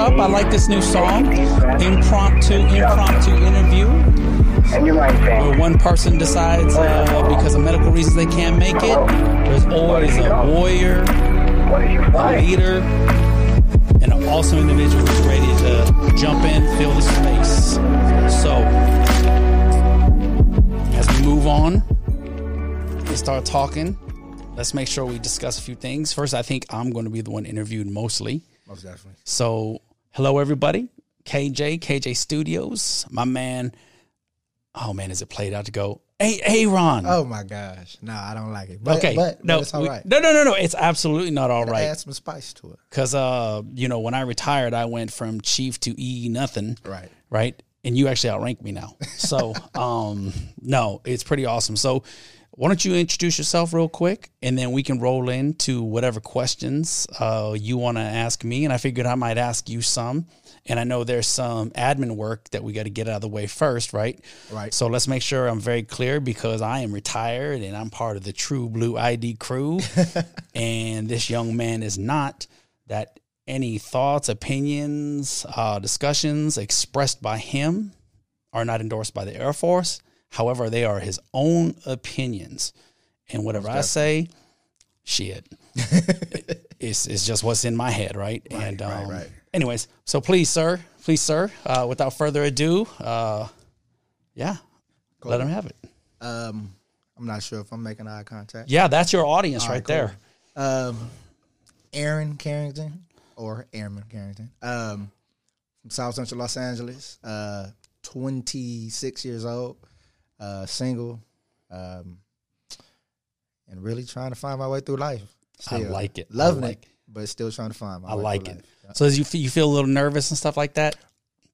up. I like this new song, impromptu impromptu interview. And you might say, Where one person decides uh, because of medical reasons they can't make it. There's always a warrior, what did you a leader, and an awesome individual who's ready to jump in, fill the space. So, as we move on and start talking, let's make sure we discuss a few things. First, I think I'm going to be the one interviewed mostly. Most definitely. So, hello everybody. KJ, KJ Studios, my man. Oh man, is it played out to go? Hey, Aaron. Oh my gosh. No, I don't like it. But, okay, but, but no, it's all we- right. no, no, no, no. It's absolutely not all right. Add some spice to it. Cause uh, you know, when I retired, I went from chief to E nothing. Right. Right. And you actually outrank me now. So um, no, it's pretty awesome. So why don't you introduce yourself real quick and then we can roll into whatever questions uh, you want to ask me. And I figured I might ask you some. And I know there's some admin work that we got to get out of the way first, right? Right. So let's make sure I'm very clear because I am retired and I'm part of the True Blue ID crew. and this young man is not. That any thoughts, opinions, uh, discussions expressed by him are not endorsed by the Air Force. However, they are his own opinions. And whatever I say, shit. it's, it's just what's in my head, right? and um, right, right. anyways, so please, sir, please, sir, uh, without further ado, uh, yeah, let him have it. Um, I'm not sure if I'm making eye contact. Yeah, that's your audience right, right, cool. there. Um, Aaron Carrington or Airman Carrington. Um, from South Central Los Angeles. Uh, 26 years old. Uh, single. Um, and really trying to find my way through life. I Still. like it. Loving like it, but still trying to find my I like it. life. Yeah. So, as you feel, you feel a little nervous and stuff like that.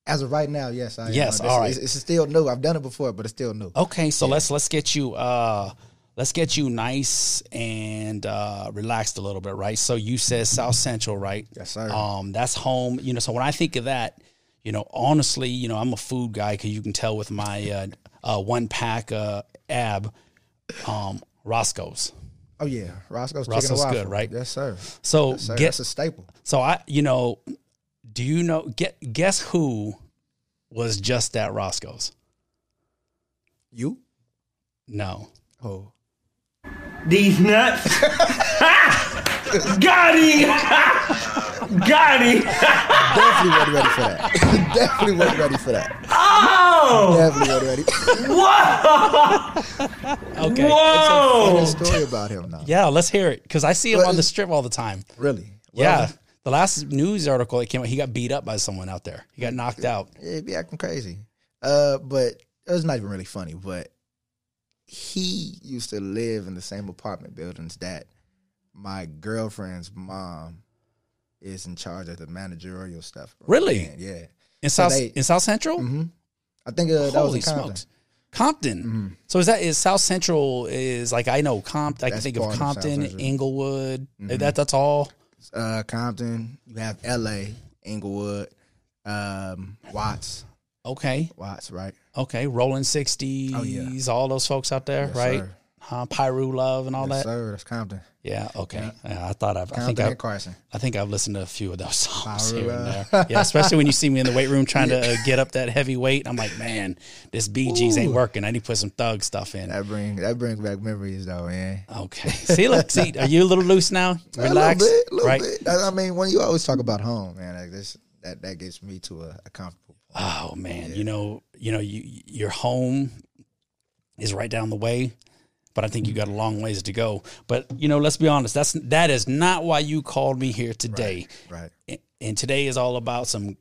As of right now, yes, I am. Yes, It's- all right. It's, it's still new. I've done it before, but it's still new. Okay, so let's let's get you uh let's get you nice and uh relaxed a little bit, right? So you said South Central, right? Yes, sir. Um that's home, you know, so when I think of that, you know, honestly, you know, I'm a food guy cuz you can tell with my uh, uh one pack uh ab um Roscoe's. Oh yeah, Roscoe's, Roscoe's chicken and good, right? Yes, sir. So Yes, sir. get That's a staple. so I you know, do you know get guess who was just at Roscoe's? You? No. Oh, These nuts. Got him. Got him. definitely wasn't ready for that. definitely wasn't ready for that. Oh. Definitely wasn't ready. Whoa. Okay. Whoa. Funny story about him now. Yeah, let's hear it because I see him Well, on the strip all the time. Really? yeah, the last news article that came out, he got beat up by someone out there. He got knocked out. It'd be acting crazy. Uh, but it was not even really funny. But he used to live in the same apartment buildings that my girlfriend's mom is in charge of the managerial stuff. Really? And, yeah. in South they- in South Central. I think uh, that was Holy in Compton. smokes, Compton. So is that is South Central is like I know Compton. I can think of part of South Compton. Inglewood. That that's all. Uh, Compton. You have L.A., Inglewood, um, Watts, Okay, Watts, right? okay. Rolling sixties. All those folks out there, Oh, Yes, right? sir. Huh? Piru Love and all Yes, that. sir. That's Compton. Yeah. Okay. Yeah. I thought I've. I think Compton I. and Carson. I think I've listened to a few of those songs Piru here and there. Yeah, especially when you see me in the weight room trying to uh, get up that heavy weight. I'm like, man, this Bee Gees ain't working. I need to put some thug stuff in. That bring that brings back memories though, man. Okay. See, look, see, are you a little loose now? Relax, a little bit, a little right? bit. I I mean, when you always talk about home, man, like this, that that gets me to a, a comfortable. point. Oh man, you know, you know, you your home is right down the way, but I think you got a long ways to go. But you know, let's be honest, that's that is not why you called me here today. Right. And- And today is all about some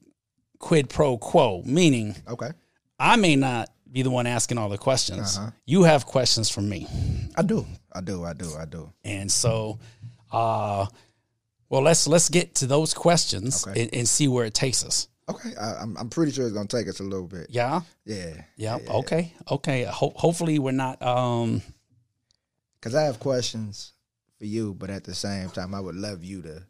quid pro quo, meaning Okay. I may not be the one asking all the questions. Uh-huh. You have questions for me. I do. I do. I do. I do. And so, uh, well, let's let's get to those questions Okay. and, and see where it takes us. Okay. I, I'm I'm pretty sure it's gonna take us a little bit. Yeah, Yeah. yeah, okay, okay. Ho- hopefully, we're not. Um, Because I have questions for you, but at the same time, I would love you to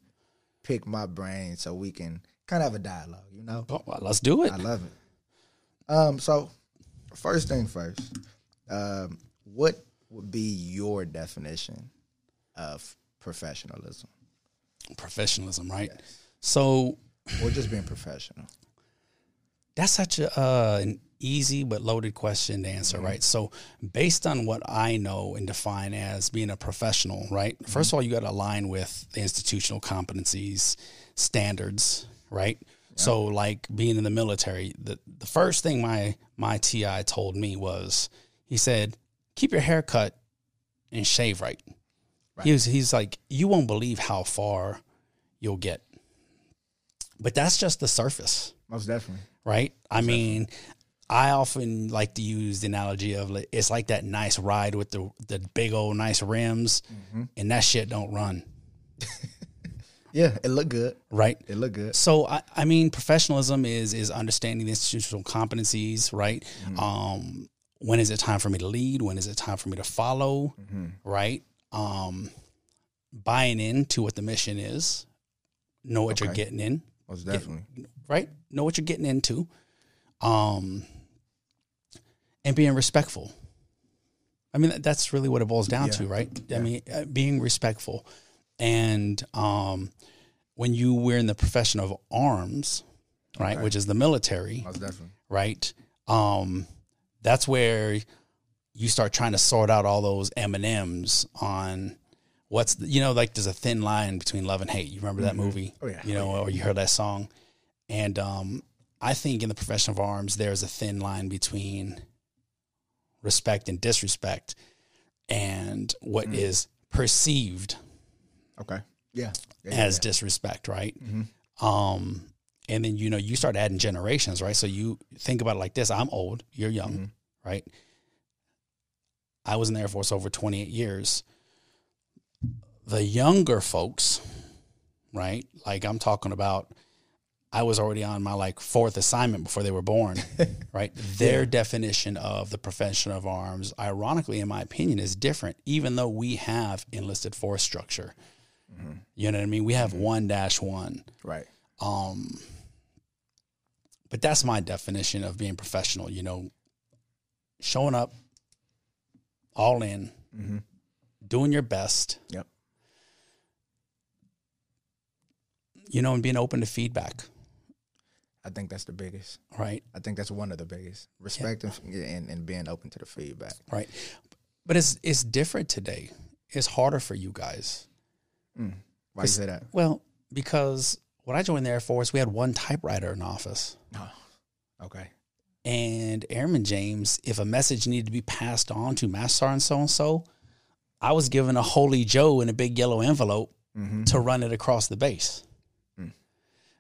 pick my brain so we can kind of have a dialogue. You know. oh, well, let's do it. I love it. Um. So, first thing first, um, what would be your definition of professionalism? Professionalism, right? So, or just being professional? That's such a uh, an easy but loaded question to answer, mm-hmm. right? So, based on what I know and define as being a professional, right? Mm-hmm. First of all, you got to align with the institutional competencies, standards, right? So, like being in the military, the the first thing my my TI told me was, he said, "Keep your hair cut and shave right." He was he's like, "You won't believe how far you'll get." But that's just the surface Most definitely. right? I mean, I often like to use the analogy of like, it's like that nice ride with the the big old nice rims, and that shit don't run, Yeah, it looked good. right? It looked good. So I, I mean, professionalism is is understanding the institutional competencies, right? Um, when is it time for me to lead? When is it time for me to follow? Right? Um, buying into what the mission is, know what you're getting in, Most definitely. right? Know what you're getting into, um, and being respectful. I mean, that's really what it boils down to, right? I mean, uh, being respectful, and um, when you were in the profession of arms, right, which is the military, right? Um, that's where you start trying to sort out all those M and M's on what's the, you know like there's a thin line between love and hate. You remember that movie? Oh, yeah. You know, or you heard that song, and um, I think in the profession of arms there's a thin line between respect and disrespect, and what mm. is perceived Okay. Yeah. yeah as disrespect, right? Mm-hmm. Um, and then you know you start adding generations, right? So you think about it like this: I'm old, you're young, mm-hmm. right? I was in the Air Force over 28 years. The younger folks, right? Like I'm talking about, I was already on my like fourth assignment before they were born, right? Their definition of the profession of arms, ironically, in my opinion, is different, even though we have enlisted force structure. Mm-hmm. You know what I mean? We have mm-hmm. one dash one. right. Um, but that's my definition of being professional. You know, showing up, all in, mm-hmm. doing your best. Yep. You know, and being open to feedback. I think that's the biggest. Right. I think that's one of the biggest. Respect and, and and being open to the feedback. Right. But it's it's different today. It's harder for you guys. Mm. Why you say that? Well, because when I joined the Air Force, we had one typewriter in office. Okay. and Airman James, if a message needed to be passed on to Master and so and so, I was given a Holy Joe in a big yellow envelope mm-hmm. to run it across the base.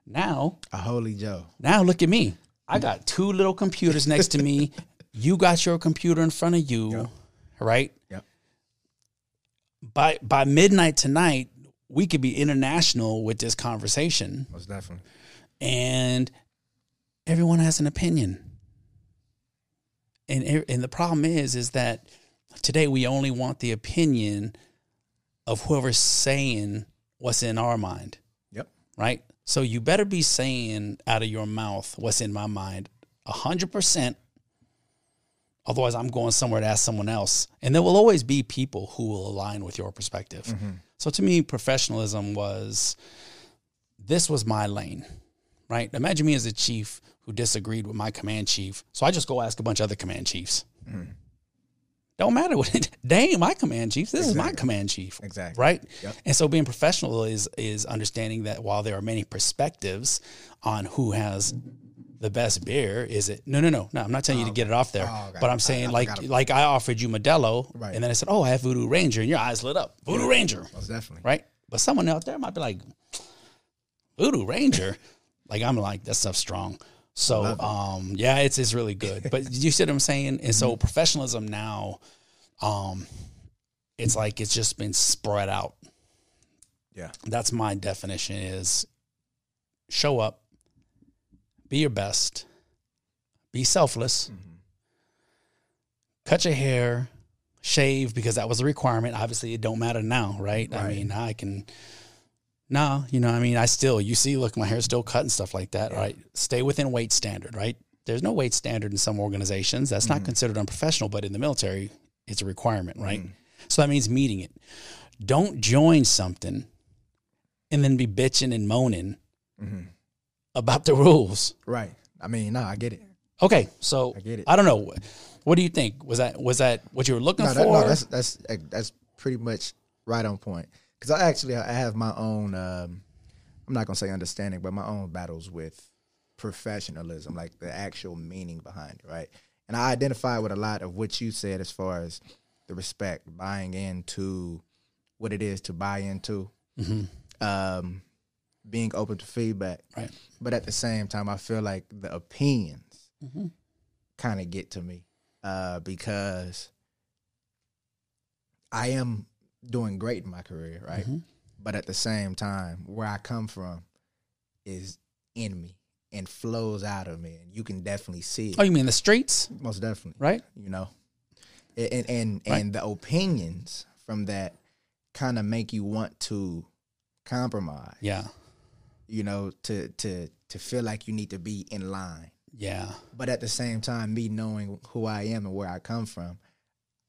Now, A holy Joe. now look at me. I got two little computers next to me. You got your computer in front of you, right? Yep. By by midnight tonight, we could be international with this conversation Most definitely. and everyone has an opinion. And and the problem is is that today we only want the opinion of whoever's saying what's in our mind, Yep. right? So you better be saying out of your mouth what's in my mind a hundred percent. Otherwise, I'm going somewhere to ask someone else, and there will always be people who will align with your perspective. Mm-hmm. So to me, professionalism was this was my lane, right? Imagine me as a chief who disagreed with my command chief. So I just go ask a bunch of other command chiefs. Mm. Don't matter what it, ain't my command chief. This is my command chief. Exactly. Right. Yep. And so being professional is is understanding that while there are many perspectives on who has the best beer, is it no no no no I'm not telling you to oh. get it off there. Oh, okay. But I'm saying I like like I offered you Modelo Right. and then I said, Oh, I have Voodoo Ranger and your eyes lit up. Voodoo Ranger Most definitely. right? But someone out there might be like, Voodoo Ranger. like I'm like, that stuff's strong. So um yeah, it's it's really good. But you see what I'm saying? And so professionalism now, um, it's like it's just been spread out. Yeah. That's my definition is show up, be your best, be selfless, cut your hair, shave because that was a requirement. Obviously, it don't matter now, right? I mean, I can. No, you know, I mean, I still, you see, look, my hair's still cut and stuff like that, right? Stay within weight standard, right? There's no weight standard in some organizations. That's not mm-hmm. considered unprofessional, but in the military, it's a requirement, right? Mm-hmm. So that means meeting it. Don't join something and then be bitching and moaning mm-hmm. about the rules. Right. I mean, no, I get it. Okay, so I get it. I don't know. What do you think? Was that was that what you were looking No, for? that, no, that's that's that's pretty much right on point. Because I actually I have my own. Um, I'm not gonna say understanding, but my own battles with professionalism, like the actual meaning behind it, right? And I identify with a lot of what you said as far as the respect, buying into what it is to buy into, um, being open to feedback, right. but at the same time, I feel like the opinions kind of get to me uh, because I am doing great in my career, right? Mm-hmm. But at the same time, where I come from is in me and flows out of me, and you can definitely see it. Oh, you mean the streets, Most definitely, right? you know, and and Right. and the opinions from that kind of make you want to compromise, Yeah, you know, to to to feel like you need to be in line. yeah, But at the same time, me knowing who I am and where I come from,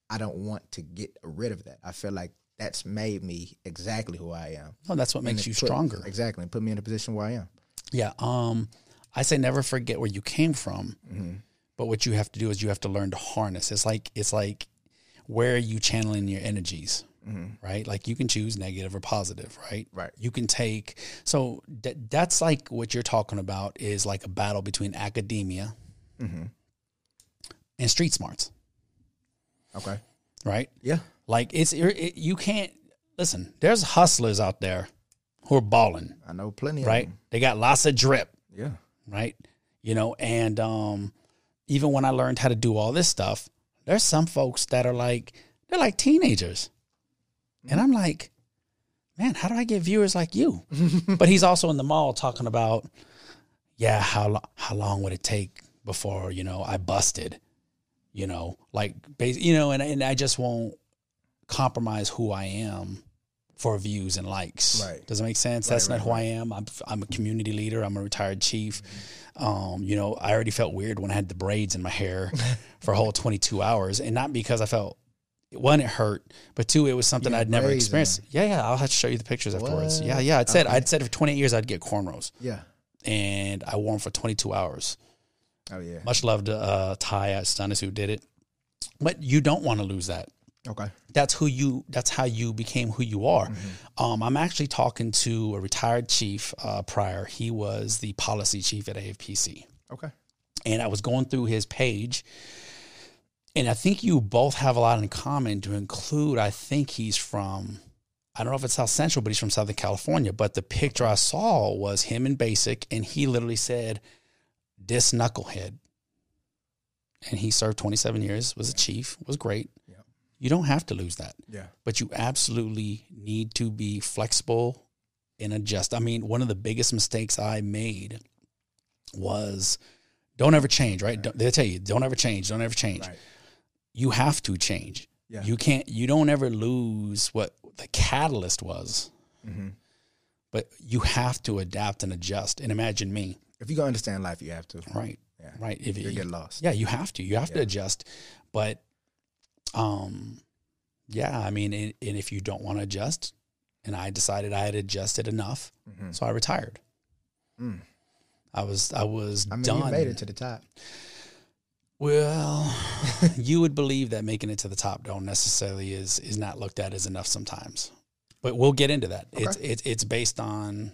I don't want to get rid of that. I feel like that's made me exactly who I am. Oh, that's what And makes you put- stronger. Exactly. and Put me in a position where I am. Yeah. Um, I say never forget where you came from, Mm-hmm. but what you have to do is you have to learn to harness. It's like it's like where are you channeling your energies, right? Like you can choose negative or positive, right? Mm-hmm. Right. You can take so that that's like what you're talking about is like a battle between academia Mm-hmm. and street smarts, Okay. right? Yeah. Like it's it, you can't listen. There's hustlers out there who are balling, I know plenty of right? They got lots of drip. Yeah. right? You know, and um, even when I learned how to do all this stuff, there's some folks that are like they're like teenagers, and I'm like, man, how do I get viewers like you? but he's also in the mall talking about, yeah, how lo- how long would it take before you know I busted, you know, like you know, and and I just won't compromise who I am for views and likes. Right. Does it make sense? That's not who I am. I'm I'm a community leader. I'm a retired chief. Um, you know, I already felt weird when I had the braids in my hair for a whole 22 hours, and not because I felt one it hurt, but two it was something I'd never experienced. Yeah, yeah. I'll have to show you the pictures afterwards. What? Yeah, yeah. I'd said I'd said for 28 years I'd get cornrows, Yeah. and I wore them for 22 hours. Oh yeah. Much loved uh, Ty at Stunnis who did it, but you don't want to lose that Okay. that's who you that's how you became who you are Mm-hmm. um, i'm actually talking to a retired chief uh, prior he was the policy chief at afpc Okay. and i was going through his page and i think you both have a lot in common to include i think he's from i don't know if it's south central but he's from southern california but the picture i saw was him in basic and he literally said this knucklehead and he served 27 years was a chief was great. You don't have to lose that Yeah. but you absolutely need to be flexible and adjust. I mean, one of the biggest mistakes I made was don't ever change, right? Don't, they tell you, don't ever change, don't ever change. Right. You have to change. Yeah. You can't, you don't ever lose what the catalyst was, Mm-hmm. but you have to adapt and adjust. And imagine me, If you gonna understand life, you have to. right? Yeah. Right. If You you, get lost. yeah, you have to. You have to adjust. But, um, yeah, I mean, and, and if you don't want to adjust, and I decided I had adjusted enough, Mhm. so I retired. Mm. I was, I was I mean, done. you made it to the top. well, you would believe that making it to the top don't necessarily is is not looked at as enough sometimes. But we'll get into that. It's it's it's based on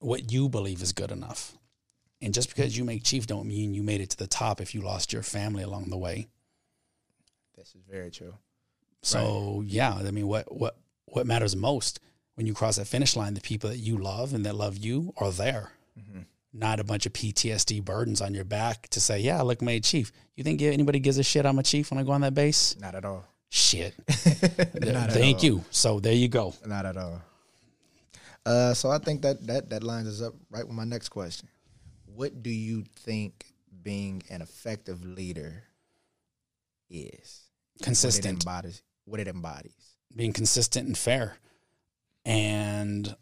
what you believe is good enough. And just because you make chief don't mean you made it to the top if you lost your family along the way. This is very true. So yeah, I mean, what what what matters most when you cross that finish line? The people that you love and that love you are there, Mm-hmm. not a bunch of PTSD burdens on your back to say, "Yeah, look, made chief." You think anybody gives a shit? I'm a chief when I go on that base. Not at all. Shit. Not at Thank you. So there you go. Not at all. Uh, so I think that, that that lines us up right with my next question. What do you think being an effective leader is? What Consistent, embodies. What it embodies. being consistent and fair, and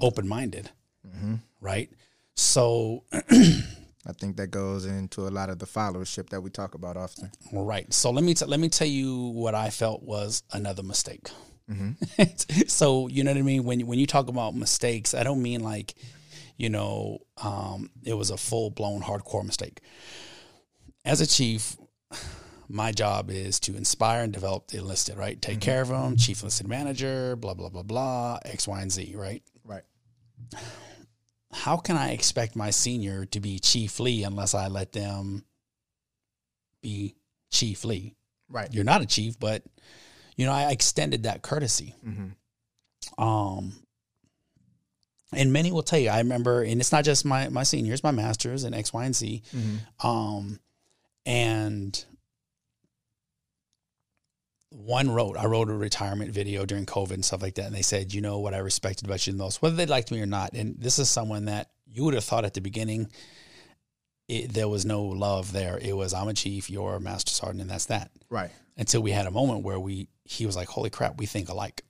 open minded. Mm-hmm. Right. So I think that goes into a lot of the followership that we talk about often. Right. So let me t- let me tell you what I felt was another mistake. Mm-hmm. so you know what I mean when when you talk about mistakes, I don't mean like you know, um, it was a full blown hardcore mistake. As a chief, my job is to inspire and develop the enlisted, right? Take care of them, chief enlisted manager, blah, blah, blah, blah, X, Y, and Z, right? Right. How can I expect my senior to be Chief Lee unless I let them be Chief Lee? Right. You're not a chief, but you know, I extended that courtesy. Mm-hmm. Um, and many will tell you, I remember, and it's not just my my seniors, my masters and X, Y, and Z. Mm-hmm. Um, and one wrote, I wrote a retirement video during COVID and stuff like that, and they said, you know what I respected about you the most, whether they liked me or not. And this is someone that you would have thought at the beginning, it, there was no love there. It was I'm a chief, you're a master sergeant, and that's that. Right. Until we had a moment where we, he was like, holy crap, we think alike,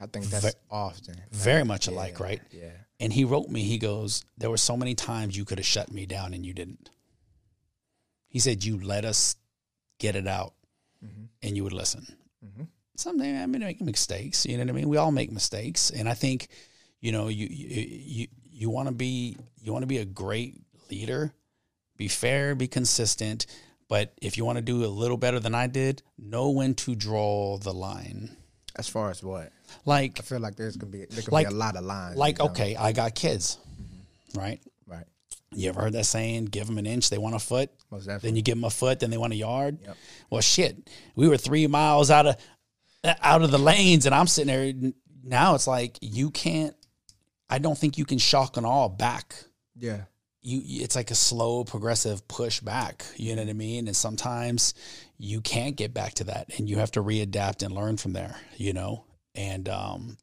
I think that's Ve- often. very much alike, Yeah, right? Yeah. And he wrote me, he goes, There were so many times you could have shut me down and you didn't. He said, You let us get it out Mhm. and you would listen. Mhm. Someday I mean, make mistakes. You know what I mean? We all make mistakes. And I think, you know, you, you, you, you want to be, you want to be a great leader, be fair, be consistent. But if you want to do a little better than I did, know when to draw the line. As far as what? Like, I feel like there's gonna be there could Like- be a lot of lines. like, you know? okay, I got kids, right? Right. You ever heard that saying? Give them an inch, they want a foot. Then you give them a foot, then they want a yard. Yep. Well, shit, we were three miles out of out of the lanes, and I'm sitting there. Now it's like you can't. I don't think you can shock and all back. yeah. You, it's like a slow, progressive push back. You know what I mean? And sometimes you can't get back to that, and you have to readapt and learn from there. You know, and um,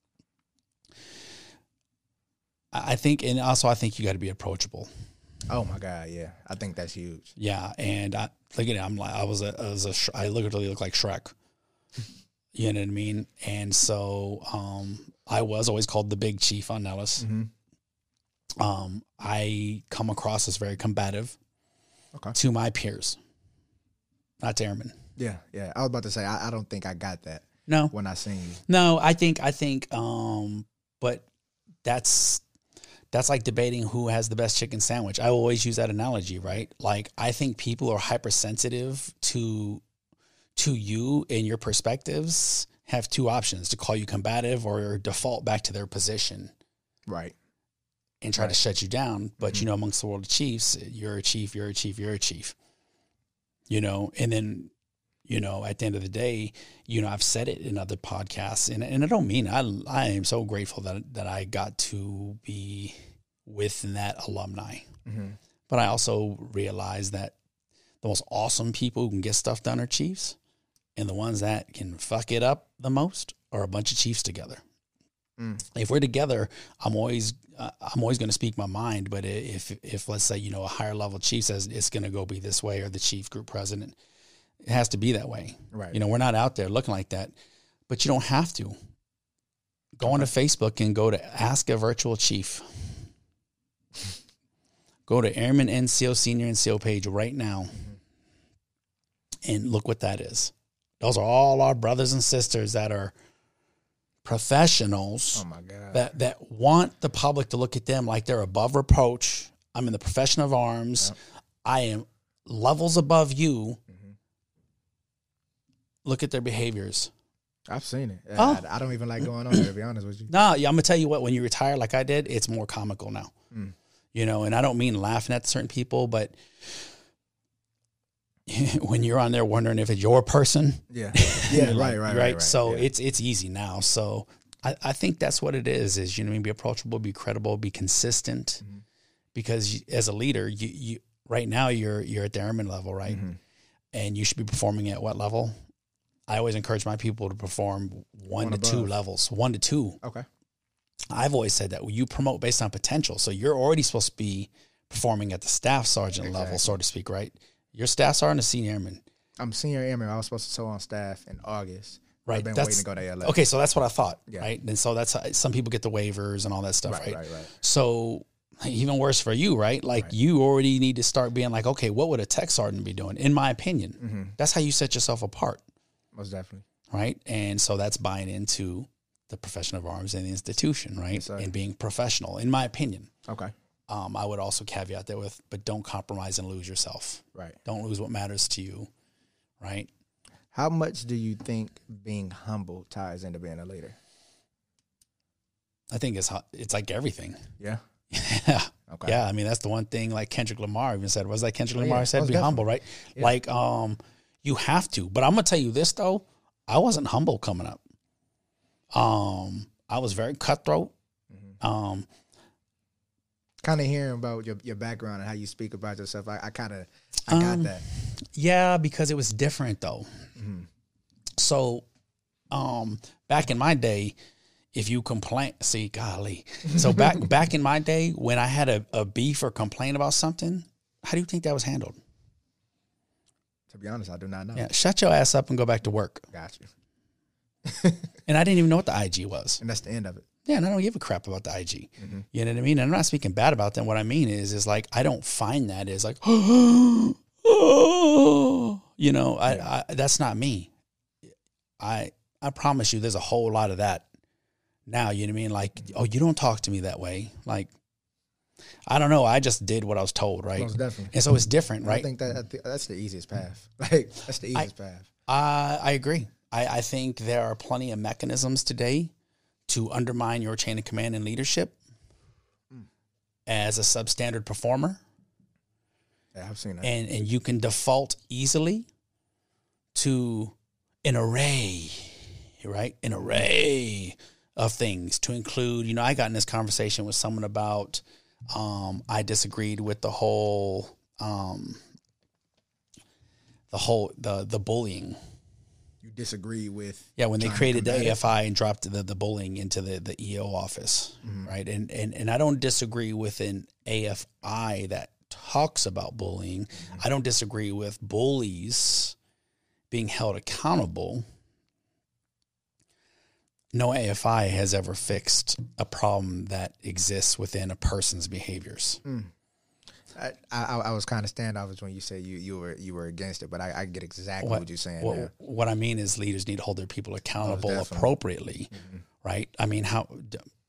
I I think, and also I think you got to be approachable. Oh my God. Yeah. I think that's huge. Yeah, and I look at it. I'm like, I was a, I was a, I literally look like Shrek. You know what I mean? And so, um, I was always called the big chief on Nellis. Mm-hmm. Um, I come across as very combative Okay. to my peers, not to airmen. Yeah. Yeah. I was about to say I, I don't think I got that No, when I seen you. no, I think, I think, um, but that's that's like debating who has the best chicken sandwich. I always use that analogy, right? Like I think people are hypersensitive to to you and your perspectives have two options to call you combative or default back to their position Right. and try to shut you down. But you mm-hmm. know, amongst the world of chiefs, you're a chief, you're a chief, you're a chief. You know, and then you know, at the end of the day, you know, I've said it in other podcasts, and and I don't mean I I am so grateful that that I got to be with that alumni. Mm-hmm. But I also realize that the most awesome people who can get stuff done are chiefs, and the ones that can fuck it up the most are a bunch of chiefs together. Mm. If we're together, I'm always uh, I'm always going to speak my mind. But if if let's say you know a higher level chief says it's going to go be this way, or the chief group president, it has to be that way. Right. You know, we're not out there looking like that, but you don't have to. Go onto Facebook and go to Ask a Virtual Chief. Go to Airman NCO Senior NCO page right now and look what that is. Those are all our brothers and sisters that are professionals Oh my God. that that want the public to look at them like they're above reproach. I'm in the profession of arms. I am levels above you. Look at their behaviors. I've seen it. Oh. I, I don't even like going on there to be honest with you. No, yeah, I'm gonna tell you what. When you retire, like I did, it's more comical now. Mm. You know, and I don't mean laughing at certain people, but when you're on there wondering if it's your person, Yeah. Yeah. right, right, right, right. So yeah. it's it's easy now. So I, I think that's what it is. Is you know, I mean, be approachable, be credible, be consistent. Mhm. Because you, as a leader, you you right now you're you're at the airman level, right? Mhm. And you should be performing at what level? I always encourage my people to perform one, One to two levels, one to two. Okay. I've always said that you promote based on potential. So you're already supposed to be performing at the staff sergeant level, so to speak, right? Your staff sergeant is senior airman. I'm senior airman. I was supposed to sew on staff in August. Right, I've been that's- waiting to go to LA. Okay, so that's what I thought, Yeah. right? And so that's how, some people get the waivers and all that stuff, Right, right? right, right. So even worse for you, right? Like Right. you already need to start being like, okay, what would a tech sergeant be doing? In my opinion, Mm-hmm. that's how you set yourself apart, Most definitely. right? And so that's buying into the profession of arms and the institution, right? sir. and being professional, in my opinion. Okay. Um, I would also caveat that with, but don't compromise and lose yourself. Right. Don't lose what matters to you, right? How much do you think being humble ties into being a leader? I think it's it's like everything. Yeah. Yeah. Okay. Yeah, I mean that's the one thing like Kendrick Lamar even said. Was that Kendrick Oh, yeah. Lamar said? Most Be definitely. humble, right? Like um, you have to. But I'm gonna tell you this though, I wasn't humble coming up. Um, I was very cutthroat. Mm-hmm. Um, Kind of hearing about your, your background and how you speak about yourself. I, I kind of I got Um, that. yeah, because it was different though. Mm-hmm. So, um, back in my day, if you complain, see, golly. So back back in my day, when I had a, a beef or complain about something, how do you think that was handled? To be honest, I do not know. Yeah, shut your ass up and go back to work. Got you. And I didn't even know what the IG was. And that's the end of it. Yeah, and I don't give a crap about the IG. Mm-hmm. You know what I mean? And I'm not speaking bad about them. What I mean is, is like I don't find that is like, you know, I, I that's not me. I I promise you, there's a whole lot of that now. You know what I mean? Like, oh, you don't talk to me that way. Like, I don't know. I just did what I was told, right? Most definitely. And so it's different, right? I think that I that's the easiest path. Like that's the easiest path. Uh, I agree. I, I think there are plenty of mechanisms today to undermine your chain of command and leadership as a substandard performer. Yeah, I've seen that. And, and you can default easily to an array, right? An array of things to include, you know, I got in this conversation with someone about, um, I disagreed with the whole, um, the whole, the, the bullying you disagree with Yeah, when they created the it. AFI and dropped the, the bullying into the, the EO office, Mm-hmm. right? And, and and I don't disagree with an AFI that talks about bullying. Mm-hmm. I don't disagree with bullies being held accountable. No AFI has ever fixed a problem that exists within a person's behaviors. I, I, I was kind of standoffish when you said you, you were you were against it, but I, I get exactly what, you're saying. what, what I mean is leaders need to hold their people accountable definitely. Mm-hmm. appropriately, right? I mean, how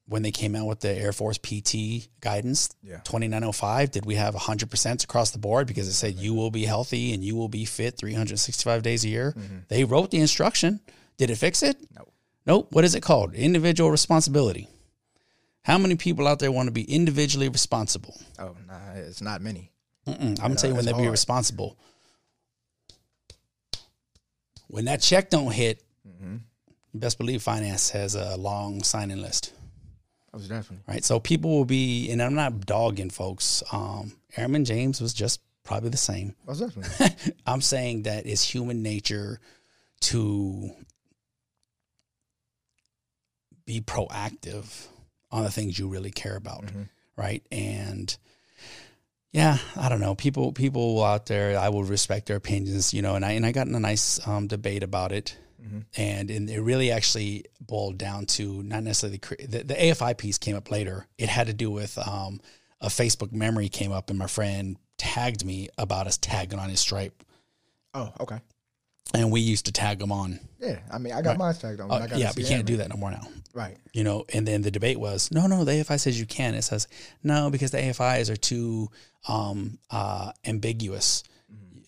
when they came out with the Air Force PT guidance, Yeah. 2905, did we have 100% across the board because it said you will be healthy and you will be fit 365 days a year? They wrote the instruction. Did it fix it? Mm-hmm. No. Nope. What is it called? Individual responsibility. How many people out there want to be individually responsible? Oh, nah, it's not many. Mm-mm. I'm gonna tell you when they be responsible. When that check don't hit, Mm-hmm. you best believe finance has a long signing list, I was definitely. right? So people will be, and I'm not dogging folks. Um, Airman James was just probably the same. I was definitely. I'm saying that it's human nature to be proactive on the things you really care about, right? And yeah, I don't know. People people out there, I will respect their opinions, you know. And I and I got in a nice um, debate about it, and and it really actually boiled down to not necessarily the the AFI piece came up later. It had to do with um, a Facebook memory came up, and my friend tagged me about us tagging on his stripe, oh, okay. And we used to tag them on. Yeah, I mean, I got mine tagged on. Uh, I got yeah, we can't do that no more now. Right. You know, and then the debate was no, no. The AFI says you can. It says no because the AFIs are too um, uh, ambiguous.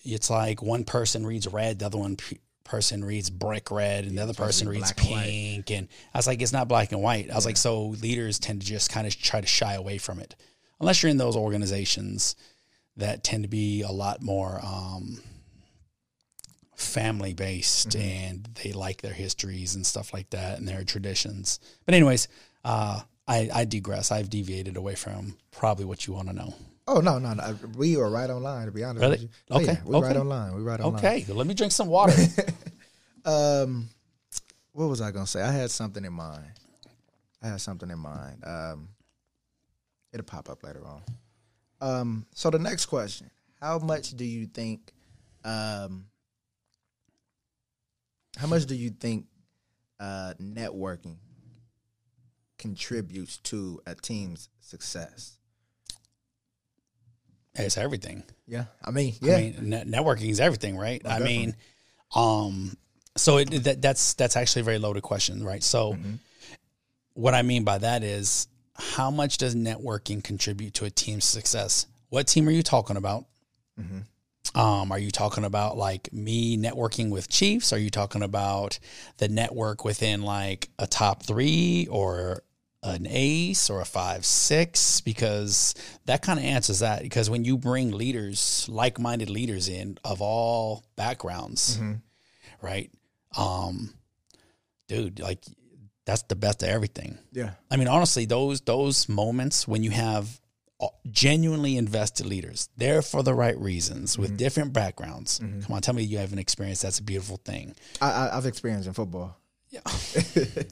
It's like one person reads red, the other one p- person reads brick red, and the other person reads black and pink. And I was like, it's not black and white. I was like, so leaders tend to just kind of try to shy away from it, unless you're in those organizations that tend to be a lot more. Um, family based Mm-hmm. and they like their histories and stuff like that and their traditions. But anyways, uh, I, I digress. I've deviated away from probably what you want to know. Oh no, no, no. We are right online. To be honest Really? with you. Oh, Okay, yeah, we're right okay. on line. We're right online. Okay, let me drink some water. Um, what was I gonna say? I had something in mind. I had something in mind. Um, it'll pop up later on. Um, so the next question: How much do you think? Um, how much do you think uh, networking contributes to a team's success? it's everything. Yeah, I mean, yeah, I mean, net- networking is everything, right? I mean, um, so it, that that's that's actually a very loaded question, right? So, Mm-hmm. what I mean by that is how much does networking contribute to a team's success? What team are you talking about? Um, are you talking about like me networking with Chiefs? Are you talking about the network within like a top three or an ace or a five six? Because that kind of answers that. Because when you bring leaders, like minded leaders in of all backgrounds, right? Um, dude, like that's the best of everything. Yeah. I mean, honestly, those those moments when you have genuinely invested leaders there for the right reasons with different backgrounds. Come on, tell me you haven't experienced. That's a beautiful thing. I, I, I've experienced in football.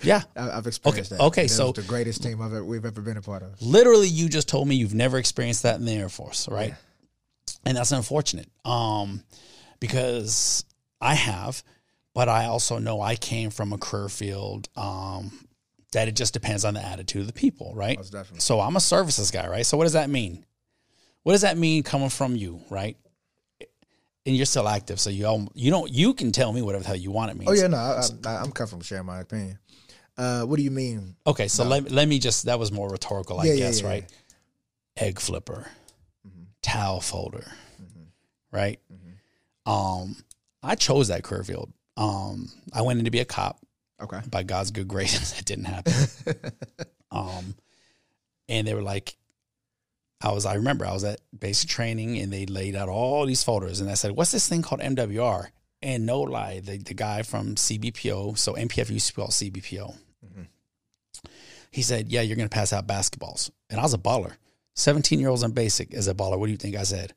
Yeah, I, I've experienced that. okay, And so- the greatest team I've ever, we've ever been a part of. literally, you just told me you've never experienced that in the Air Force, right? And that's unfortunate, um, because I have, but I also know I came from a career field um, that it just depends on the attitude of the people, right? Most definitely. So I'm a services guy, right? So what does that mean? What does that mean coming from you, right? And you're still active, so you all, you don't you can tell me whatever the hell you want it means. Oh yeah, no, I, I, I'm comfortable sharing my opinion. Uh, what do you mean? Okay, so let let me just that was more rhetorical, I Yeah, yeah, guess, yeah. right? Egg flipper, towel folder, right? Um, I chose that career field. Um, I went in to be a cop. Okay. By God's good grace, that didn't happen. um, and they were like, I was, I remember I was at basic training and they laid out all these folders and I said, what's this thing called MWR? And no lie, the, the guy from CBPO, so MPF used to be called CBPO. He said, yeah, you're going to pass out basketballs. And I was a baller. 17 year olds on basic as a baller. What do you think I said?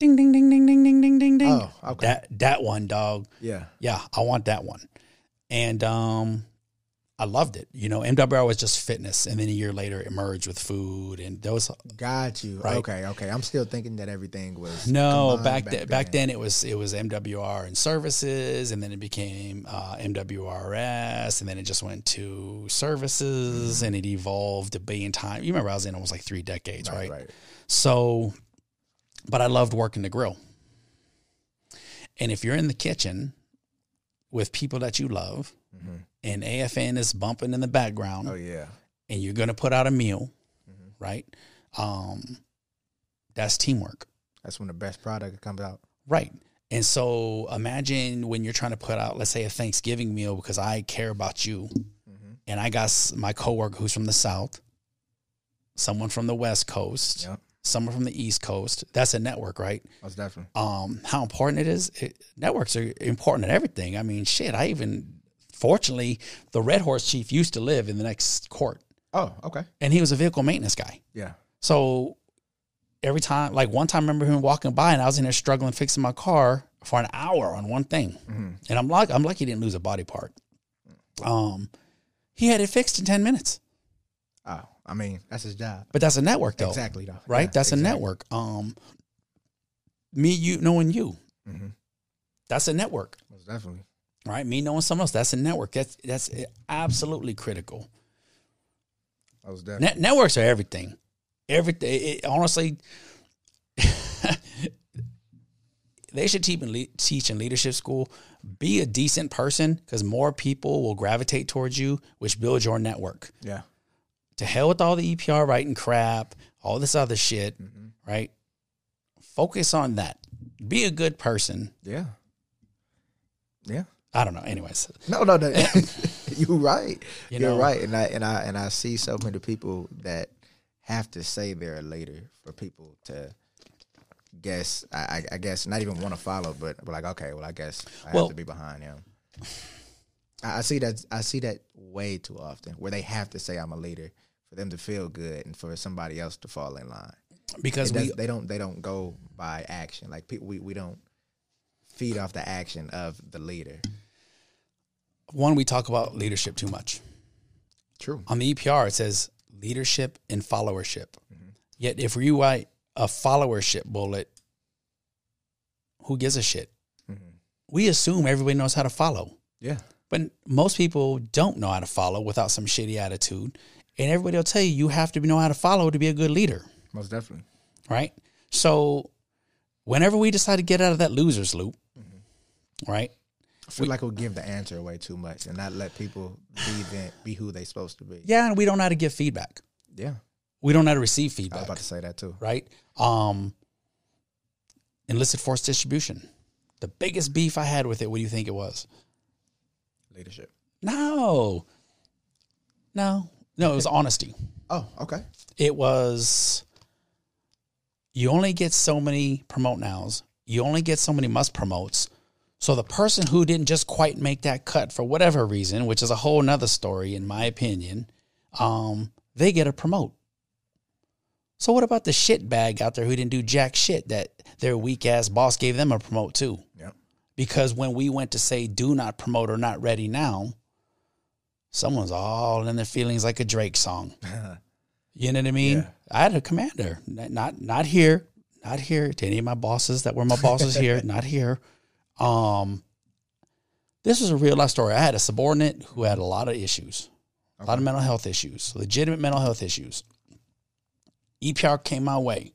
Ding, ding, ding, ding, ding, ding, ding, ding, ding. Oh, okay. That, that one, dog Yeah. yeah, I want that one. And um I loved it. You know, MWR was just fitness and then a year later it merged with food and those Got you. Right. Okay. Okay. I'm still thinking that everything was no, combined back then back then it was it was MWR and services and then it became uh, MWRS and then it just went to services and it evolved a billion times. You remember I was in almost like 3 decades, right? Right. So but I loved working the grill. And if you're in the kitchen with people that you love mm-hmm. and AFN is bumping in the background Oh yeah. and you're going to put out a meal, mm-hmm. right? Um, that's teamwork, That's when the best product comes out. right? And so imagine when you're trying to put out, let's say, a Thanksgiving meal because I care about you, mm-hmm. and I got my coworker who's from the South, someone from the West Coast, Yep. Someone from the East Coast. That's a network, right? Most definitely. um, how important it is. It, networks are important in everything. I mean, shit. I even, fortunately, the Red Horse chief used to live in the next court, Oh, okay. and he was a vehicle maintenance guy. Yeah. So every time, like one time, I remember him walking by, and I was in there struggling fixing my car for an hour on one thing, and I'm like, I'm lucky he didn't lose a body part. Um, he had it fixed in ten minutes, Oh, I mean, that's his job. but that's a network, though. Exactly, though. right? Yeah, That's a network. Um, me, you knowing you, Mhm. that's a network. Most definitely. right? Me knowing someone else, that's a network. That's that's absolutely critical. Most definitely. Net, networks are everything. Everything. It, honestly, they should teach in, le- teach in leadership school. Be a decent person because more people will gravitate towards you, which builds your network. yeah. To hell with all the EPR writing crap, all this other shit, mm-hmm. right? Focus on that. Be a good person. Yeah. Yeah. I don't know. Anyways, No, no, no. You're right. You are right. And I and I and I see so many people that have to say they're a leader for people to guess. I, I, guess not even want to follow, but, but like, okay, well, I guess I Well- have to be behind him. I, I see that. I see that way too often, where they have to say I'm a leader for them to feel good and for somebody else to fall in line. because we they don't. They don't go by action. Like people, we, we don't feed off the action of the leader. one we talk about leadership too much. True. on the EPR, it says leadership and followership. Mm-hmm. Yet, if you write a followership bullet, who gives a shit? Mm-hmm. We assume everybody knows how to follow, Yeah. but most people don't know how to follow without some shitty attitude. And everybody will tell you you have to know how to follow to be a good leader, Most definitely. right? So, whenever we decide to get out of that losers loop, right? I feel like we'll give the answer away too much and not let people be them, be who they're supposed to be. Yeah, and we don't know how to give feedback. Yeah, We don't know how to receive feedback. I was about to say that too. right? Um, enlisted force distribution. The biggest beef I had with it, what do you think it was? Leadership. No, no, no. It was honesty. Oh, okay. It was. You only get so many promote nows. You only get so many must promotes. So the person who didn't just quite make that cut for whatever reason, which is a whole nother story in my opinion, um, they get a promote. So what about the shit bag out there who didn't do jack shit that their weak ass boss gave them a promote too? Yep. Because when we went to say do not promote or not ready now, someone's all in their feelings like a Drake song. You know what I mean? Yeah. I had a commander, not not here, not here to any of my bosses that were my bosses here, not here. Um, this was a real life story. I had a subordinate who had a lot of issues, a lot of mental health issues, legitimate mental health issues. EPR came my way.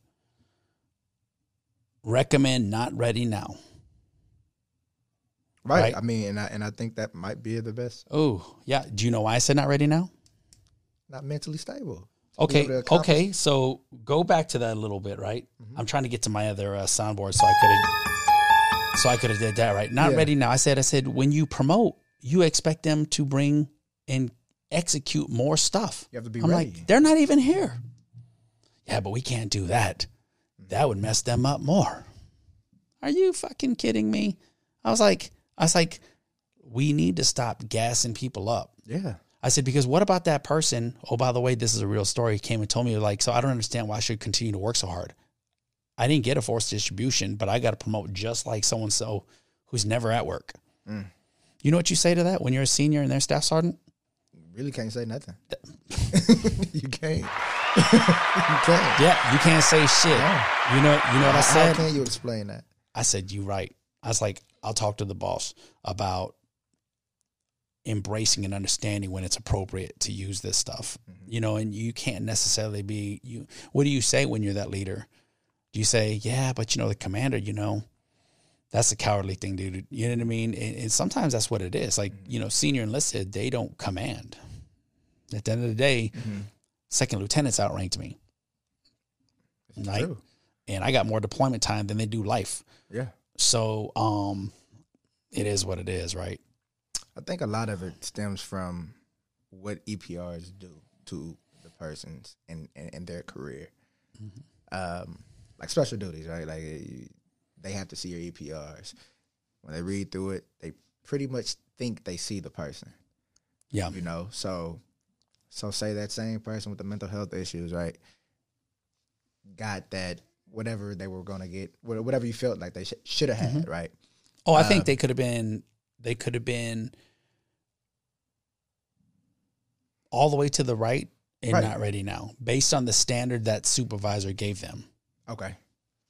Recommend not ready now. Right. Right. I mean, and I and I think that might be the best. Oh, yeah. Do you know why I said not ready now? Not mentally stable. Okay. able to accomplish- Okay. So go back to that a little bit, right? I'm trying to get to my other uh, soundboard so I could have, so I could have did that right. Not Yeah. ready now. I said, I said, when you promote, you expect them to bring and execute more stuff. You have to be I'm ready. like, they're not even here. Yeah, but we can't do that. That would mess them up more. Are you fucking kidding me? I was like, I was like, we need to stop gassing people up. Yeah. I said, because what about that person? Oh, by the way, this is a real story. He came and told me, like, so I don't understand why I should continue to work so hard. I didn't get a forced distribution, but I got to promote just like so and so who's never at work. Mm. You know what you say to that when you're a senior and their staff sergeant? Really can't say nothing. you can't. you can't. Yeah, you can't say shit. You know, you know what I said. How can you explain that? I said, you right. I was like, I'll talk to the boss about embracing and understanding when it's appropriate to use this stuff. Mm-hmm. You know, and you can't necessarily be you what do you say when you're that leader? Do you say, Yeah, but you know, the commander, you know, that's a cowardly thing, dude. You know what I mean? And, and sometimes that's what it is. Like, mm-hmm. you know, senior enlisted, they don't command. At the end of the day, mm-hmm. second lieutenants outranked me. Right? True. And I got more deployment time than they do life. Yeah. So um it is what it is, right? I think a lot of it stems from what EPRs do to the persons and and, and their career. Um, like special duties, right? Like they have to see your EPRs. When they read through it, they pretty much think they see the person. Yeah. You know, so so say that same person with the mental health issues, right? Got that whatever they were gonna get, whatever you felt like they sh- should have had, right? Oh, I Uh, think they could have been they could have been all the way to the right and Right. not ready now, based on the standard that supervisor gave them. Okay.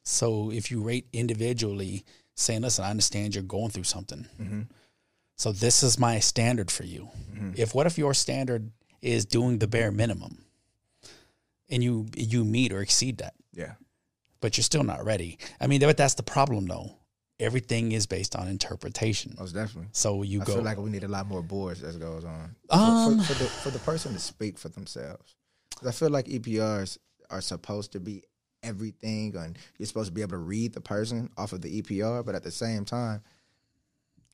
So if you rate individually, saying, "Listen, I understand you're going through something, Mm-hmm. so this is my standard for you." If what if your standard is doing the bare minimum, and you you meet or exceed that, Yeah. But you're still not ready. I mean, but that's the problem, though. Everything is based on interpretation. Most definitely. So you I go. feel like we need a lot more boards as goes on. Um, for, for, for the for the person to speak for themselves. I feel like EPRs are supposed to be everything, and you're supposed to be able to read the person off of the EPR. But at the same time,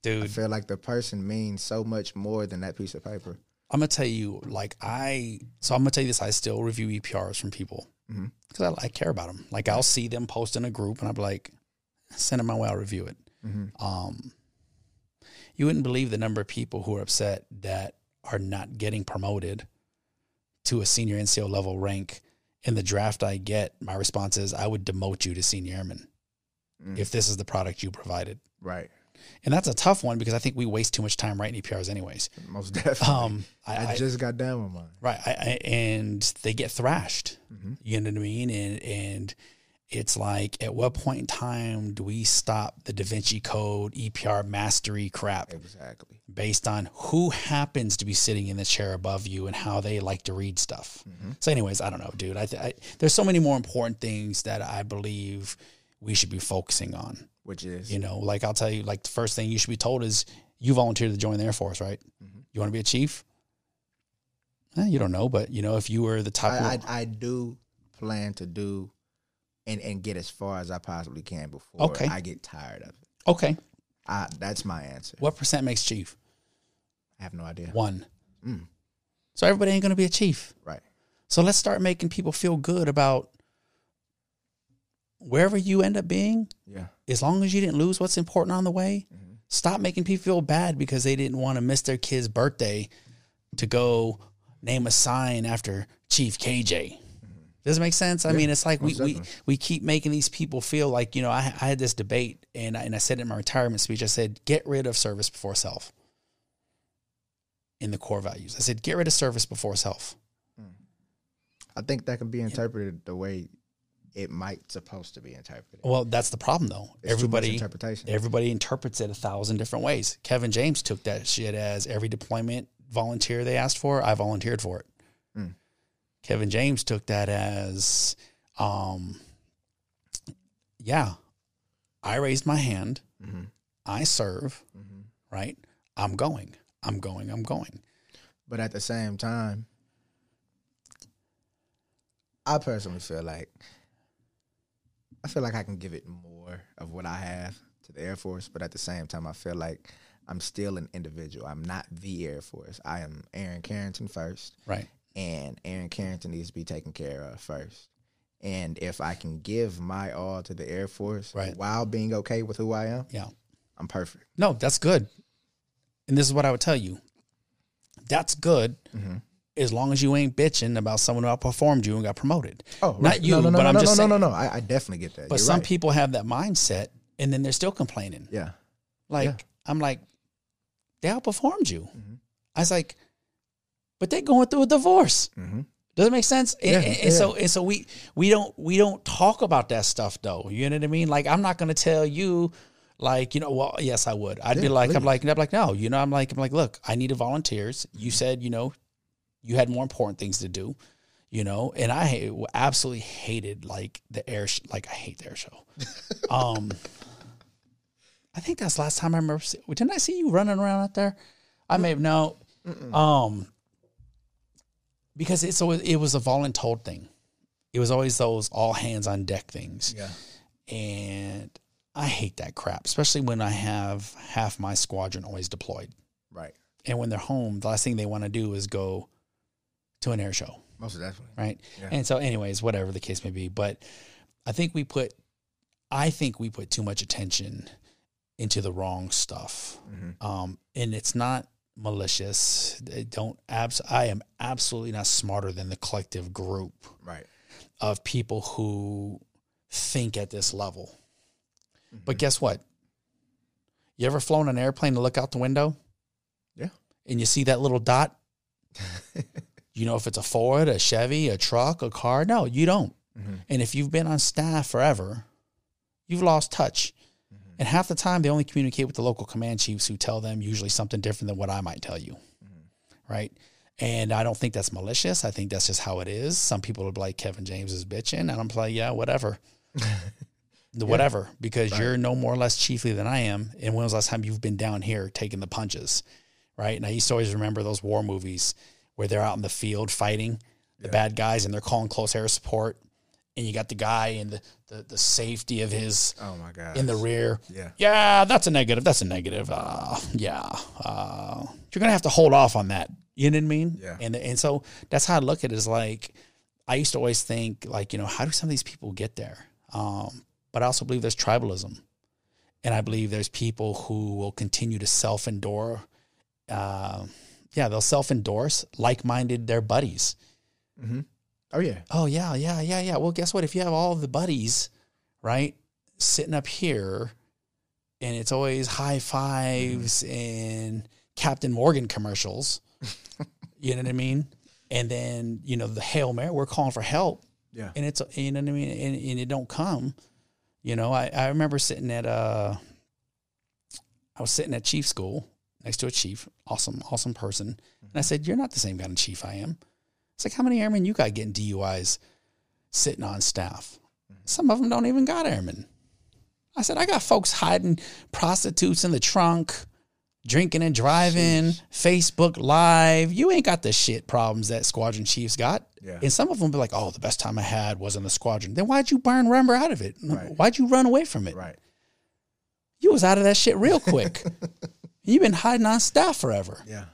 dude, I feel like the person means so much more than that piece of paper. I'm gonna tell you, like I, so I'm gonna tell you this. I still review EPRs from people Because I, I care about them. Like I'll see them post in a group, and I'm like, send it my way. I'll review it. Mhm. Um, you wouldn't believe the number of people who are upset that are not getting promoted to a senior NCO level rank. In the draft I get, my response is, I would demote you to senior airman Mm. if this is the product you provided. Right. And that's a tough one because I think we waste too much time writing EPRs anyways. Most definitely. Um, I, I, just got done with mine. right, I, I, and they get thrashed. Mhm. You know what I mean? And and it's like, at what point in time do we stop the Da Vinci Code EPR mastery crap Exactly. based on who happens to be sitting in the chair above you and how they like to read stuff? So, anyways, I don't know, dude. I, th- I there's so many more important things that I believe we should be focusing on. Which is You know, like I'll tell you, like the first thing you should be told is You volunteered to join the Air Force, right? You want to be a chief? Eh, you don't know, but you know if you were the top. I, I I do plan to do and and get as far as I possibly can before Okay. I get tired of it. okay, I, that's my answer. what percent makes chief? I have no idea. One. Mm. So everybody ain't going to be a chief. Right. So let's start making people feel good about wherever you end up being. Yeah. As long as you didn't lose what's important on the way, mm-hmm. stop making people feel bad because they didn't want to miss their kid's birthday to go name a sign after Chief KJ. Mm-hmm. Does it make sense? I mean, it's like we, we we keep making these people feel like you know. I, I had this debate, and I, and I said in my retirement speech, I said, "Get rid of service before self." In the core values, I said, "Get rid of service before self." Mm. I think that can be interpreted the way it might supposed to be interpreted. Well, that's the problem, though. It's everybody interpretation. everybody interprets it a thousand different ways. Kevin James took that shit as every deployment volunteer they asked for, I volunteered for it. Mm. Kevin James took that as, um, yeah, I raised my hand, Mhm. I serve, Mhm. right? I'm going, I'm going, I'm going. But at the same time, I personally feel like I feel like I can give it more of what I have to the Air Force, but at the same time, I feel like I'm still an individual. I'm not the Air Force. I am Aaron Carrington first, Right. and Aaron Carrington needs to be taken care of first. And if I can give my all to the Air Force Right. while being okay with who I am, Yeah. I'm perfect. No, that's good. And this is what I would tell you. That's good Mm-hmm. As long as you ain't bitching about someone who outperformed you and got promoted. Oh, not you, No, no, no, but no, I'm no, just no, saying. no, no, no. I, I definitely get that. But You're some right. people have that mindset and then they're still complaining. yeah. Like, Yeah. I'm like, they outperformed you. Mhm. I was like, but they're going through a divorce. Mm-hmm. Does it make sense? And, Yeah, and- and yeah. so and so we we don't we don't talk about that stuff though. You know what I mean? Like I'm not gonna tell you like, you know, well, yes I would. I'd be Yeah, like, I'm like, I'm like, no, you know, I'm like, I'm like, look, I needed volunteers. You said, you know, you had more important things to do, you know, and I absolutely hated like the air, sh- like I hate the air show. um, I think that's the last time I remember. See- didn't I see you running around out there? I may have no. Um, because it's always it was a voluntold thing. It was always those all hands on deck things, Yeah. and I hate that crap, especially when I have half my squadron always deployed, Right. and when they're home, the last thing they want to do is go to an air show Most definitely. right? Yeah. And so, anyways, whatever the case may be, but I think we put, I think we put too much attention into the wrong stuff, Mm-hmm. um, and it's not malicious. They don't abs. I am absolutely not smarter than the collective group Right. of people who think at this level. Mm-hmm. But guess what? You ever flown an airplane to look out the window? Yeah. And you see that little dot? you know if it's a Ford, a Chevy, a truck, a car? No, you don't. Mhm. And if you've been on staff forever, you've lost touch. Mm-hmm. And half the time they only communicate with the local command chiefs who tell them usually something different than what I might tell you. Mm-hmm. Right. And I don't think that's malicious. I think that's just how it is. Some people will be like Kevin James is bitching, and I'm like, yeah, whatever. The Whatever, because you're no more or less chiefly than I am. And when was the last time you've been down here taking the punches? Right. And I used to always remember those war movies where they're out in the field fighting the bad guys and they're calling close air support. And you got the guy in the, the, the safety of his Oh my god. in the rear. Yeah. Yeah, that's a negative. That's a negative. Uh, yeah. Uh, you're going to have to hold off on that. You know what I mean? Yeah. And, and so that's how I look at it is like, I used to always think like, you know, how do some of these people get there? Um, but I also believe there's tribalism. And I believe there's people who will continue to self endure. Uh, yeah, they'll self endorse like minded their buddies. Mm-hmm. Oh yeah. Oh yeah, yeah, yeah, yeah. Well, guess what? If you have all the buddies, right, sitting up here, and it's always high fives and Captain Morgan commercials, you know what I mean? And then you know the hail mary, we're calling for help, Yeah. and it's you know what I mean, and, and it don't come. You know, I I remember sitting at uh, I was sitting at chief school next to a chief, awesome, awesome person, and I mm-hmm. said, "You're not the same kind of chief I am." It's like, how many airmen you got getting DUIs sitting on staff? Mm-hmm. Some of them don't even got airmen. I said, I got folks hiding prostitutes in the trunk, drinking and driving, Facebook Live. You ain't got the shit problems that Squadron Chiefs got. Yeah. And some of them be like, "Oh, the best time I had was in the Squadron." Then why'd you burn Remember out of it? Right. Why'd you run away from it? Right. You was out of that shit real quick. You've been hiding on staff forever. Yeah.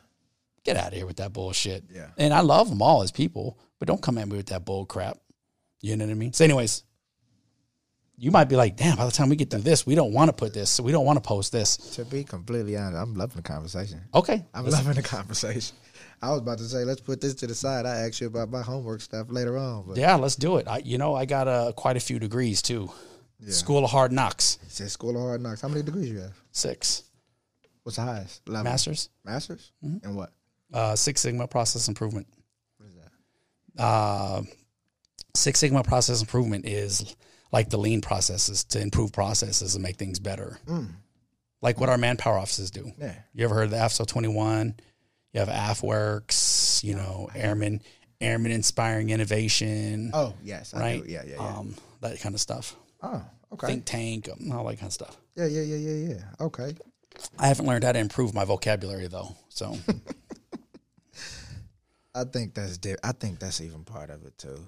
Get out of here with that bullshit. Yeah. And I love them all as people, but don't come at me with that bull crap. You know what I mean? So, anyways, you might be like, damn, by the time we get through this, we don't want to put this. So we don't want to post this. To be completely honest, I'm loving the conversation. Okay. I'm Let's- loving the conversation. I was about to say, let's put this to the side. I asked you about my homework stuff later on. But yeah, let's do it. I, you know, I got uh, quite a few degrees too. School of Hard Knocks, says School of Hard Knocks. How many degrees you have? six. What's the highest? Level? Masters, Masters? Mm-hmm. And what? uh, Six Sigma process improvement. What is that? uh, Six Sigma process improvement is like the lean processes to improve processes and make things better. Like what our manpower offices do. Mm. Yeah. You ever heard of the AFSO 21? You have AFWERX, you know, Airmen, Airmen Inspiring Innovation, Oh, yes. I right? do. Yeah, yeah, yeah. Um, that kind of stuff. oh, okay. Think tank, um, all that kind of stuff. yeah, yeah, yeah, yeah, yeah. Okay. I haven't learned how to improve my vocabulary though. So I think that's di- I think that's even part of it too.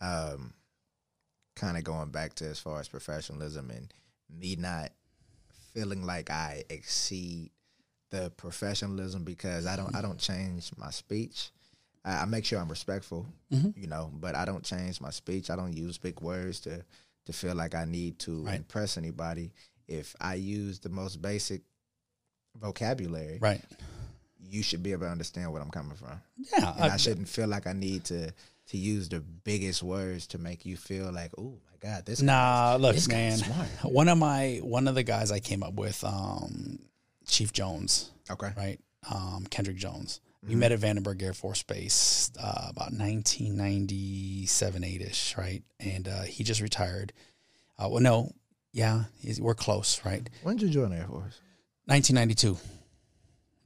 Um, kind of going back to as far as professionalism and me not feeling like I exceed the professionalism because I don't I don't change my speech. I, I make sure I'm respectful, you know, but I don't change my speech. I don't use big words to to feel like I need to Right. impress anybody. If I use the most basic vocabulary, right. you should be able to understand what I'm coming from Yeah. and I, I- shouldn't feel like I need to to use the biggest words to make you feel like, oh my god, this. Nah, look, this man. One of my one of the guys I came up with, um, Chief Jones, Okay. right? Um, Kendrick Jones. We Mm-hmm. met at Vandenberg Air Force Base uh, about 1997, 8 ish, right? And uh, he just retired. Uh, well, no, yeah, he's, we're close, right? When did you join the Air Force? 1992,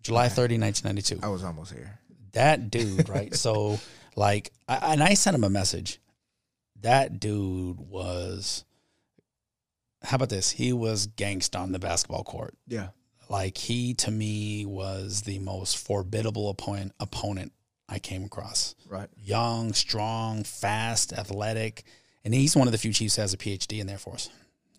July 30, 1992. I was almost here. That dude, right? so, like, I, and I sent him a message. That dude was, how about this? He was gangsta on the basketball court. Yeah. Like, he to me was the most formidable opponent, opponent I came across. Right. Young, strong, fast, athletic. And he's one of the few chiefs that has a PhD in the Air Force.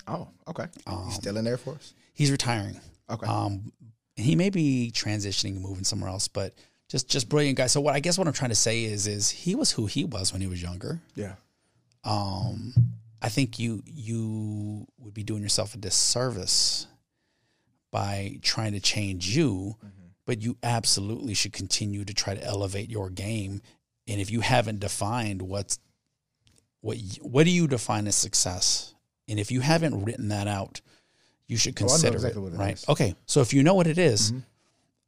Oh, okay. Um, you still in the Air Force? He's retiring. Okay. Um, he may be transitioning and moving somewhere else, but just just brilliant guy. So what I guess what I'm trying to say is is he was who he was when he was younger. yeah. Um, I think you you would be doing yourself a disservice by trying to change you, but you absolutely should continue to try to elevate your game. And if you haven't defined what's what what do you define as success, and if you haven't written that out, you should Oh, I know consider exactly it, what it right? is. Mm-hmm. Okay, so if you know what it is,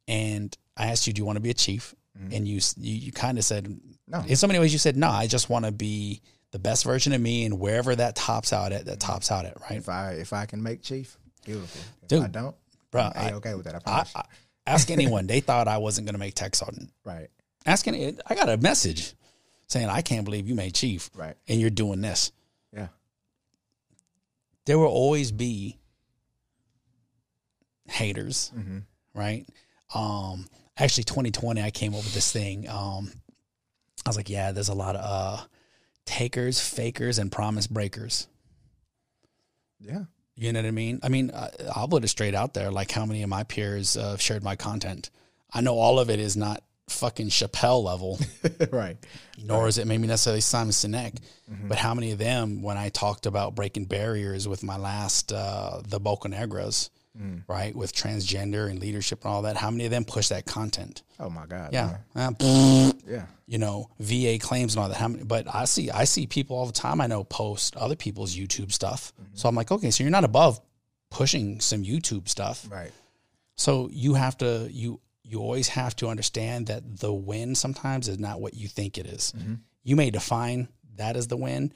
and I asked you, do you want to be a chief? And you you, you kind of said Mm-hmm. No. In so many ways, you said no. I just want to be the best version of me, and wherever that tops out at, that tops out at, right, If I if I can make chief, beautiful. If Dude, I don't, bro? I'm I, okay with that. I I, promise. I, ask anyone; they thought I wasn't going to make tech sergeant. right. Ask any. I got a message saying, "I can't believe you made chief, Right. and you're doing this." Yeah. There will always be haters, Mm-hmm. right? Um, actually, 2020, I came up with this thing. Um, I was like, yeah, there's a lot of uh, takers, fakers, and promise breakers. Yeah. You know what I mean? I mean, I, I'll put it straight out there. Like, how many of my peers uh, shared my content? I know all of it is not fucking Chappelle level, right. nor is it maybe necessarily Simon Sinek. But how many of them, when I talked about breaking barriers with my last, uh, the Boca Negras, right, with transgender and leadership and all that, how many of them push that content? Oh my God. Yeah. Uh, Yeah. you know, VA claims and all that. How many? But I see, I see people all the time. I know post other people's YouTube stuff. So I'm like, okay, so you're not above pushing some YouTube stuff. Right. So you have to you you always have to understand that the win sometimes is not what you think it is. You may define that as the win,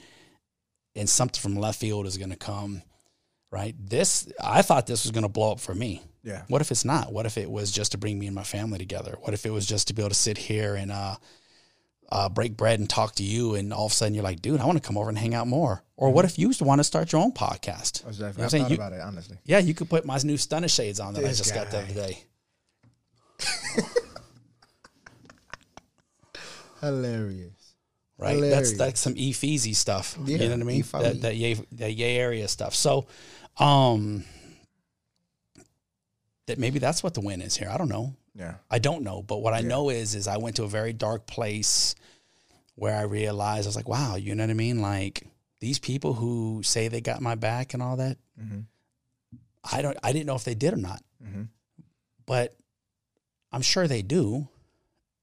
and something from left field is going to come right? This, I thought this was going to blow up for me. Yeah. What if it's not? What if it was just to bring me and my family together? What if it was just to be able to sit here and uh, uh, break bread and talk to you, and all of a sudden you're like, dude, I want to come over and hang out more. Or mm-hmm. what if you want to start your own podcast? You know I'm? You, about it, honestly. Yeah, you could put my new stunner shades on that this I just guy. got the other day. Hilarious. Right? Hilarious. That's that's some e stuff. Yeah, you know what I mean? That, that, yay, that yay area stuff. So um, that maybe that's what the win is here. I don't know. Yeah. I don't know, but what I know is is I went to a very dark place where I realized I was like, wow, you know what I mean? Like these people who say they got my back and all that, Mhm. I don't I didn't know if they did or not. Mhm. But I'm sure they do.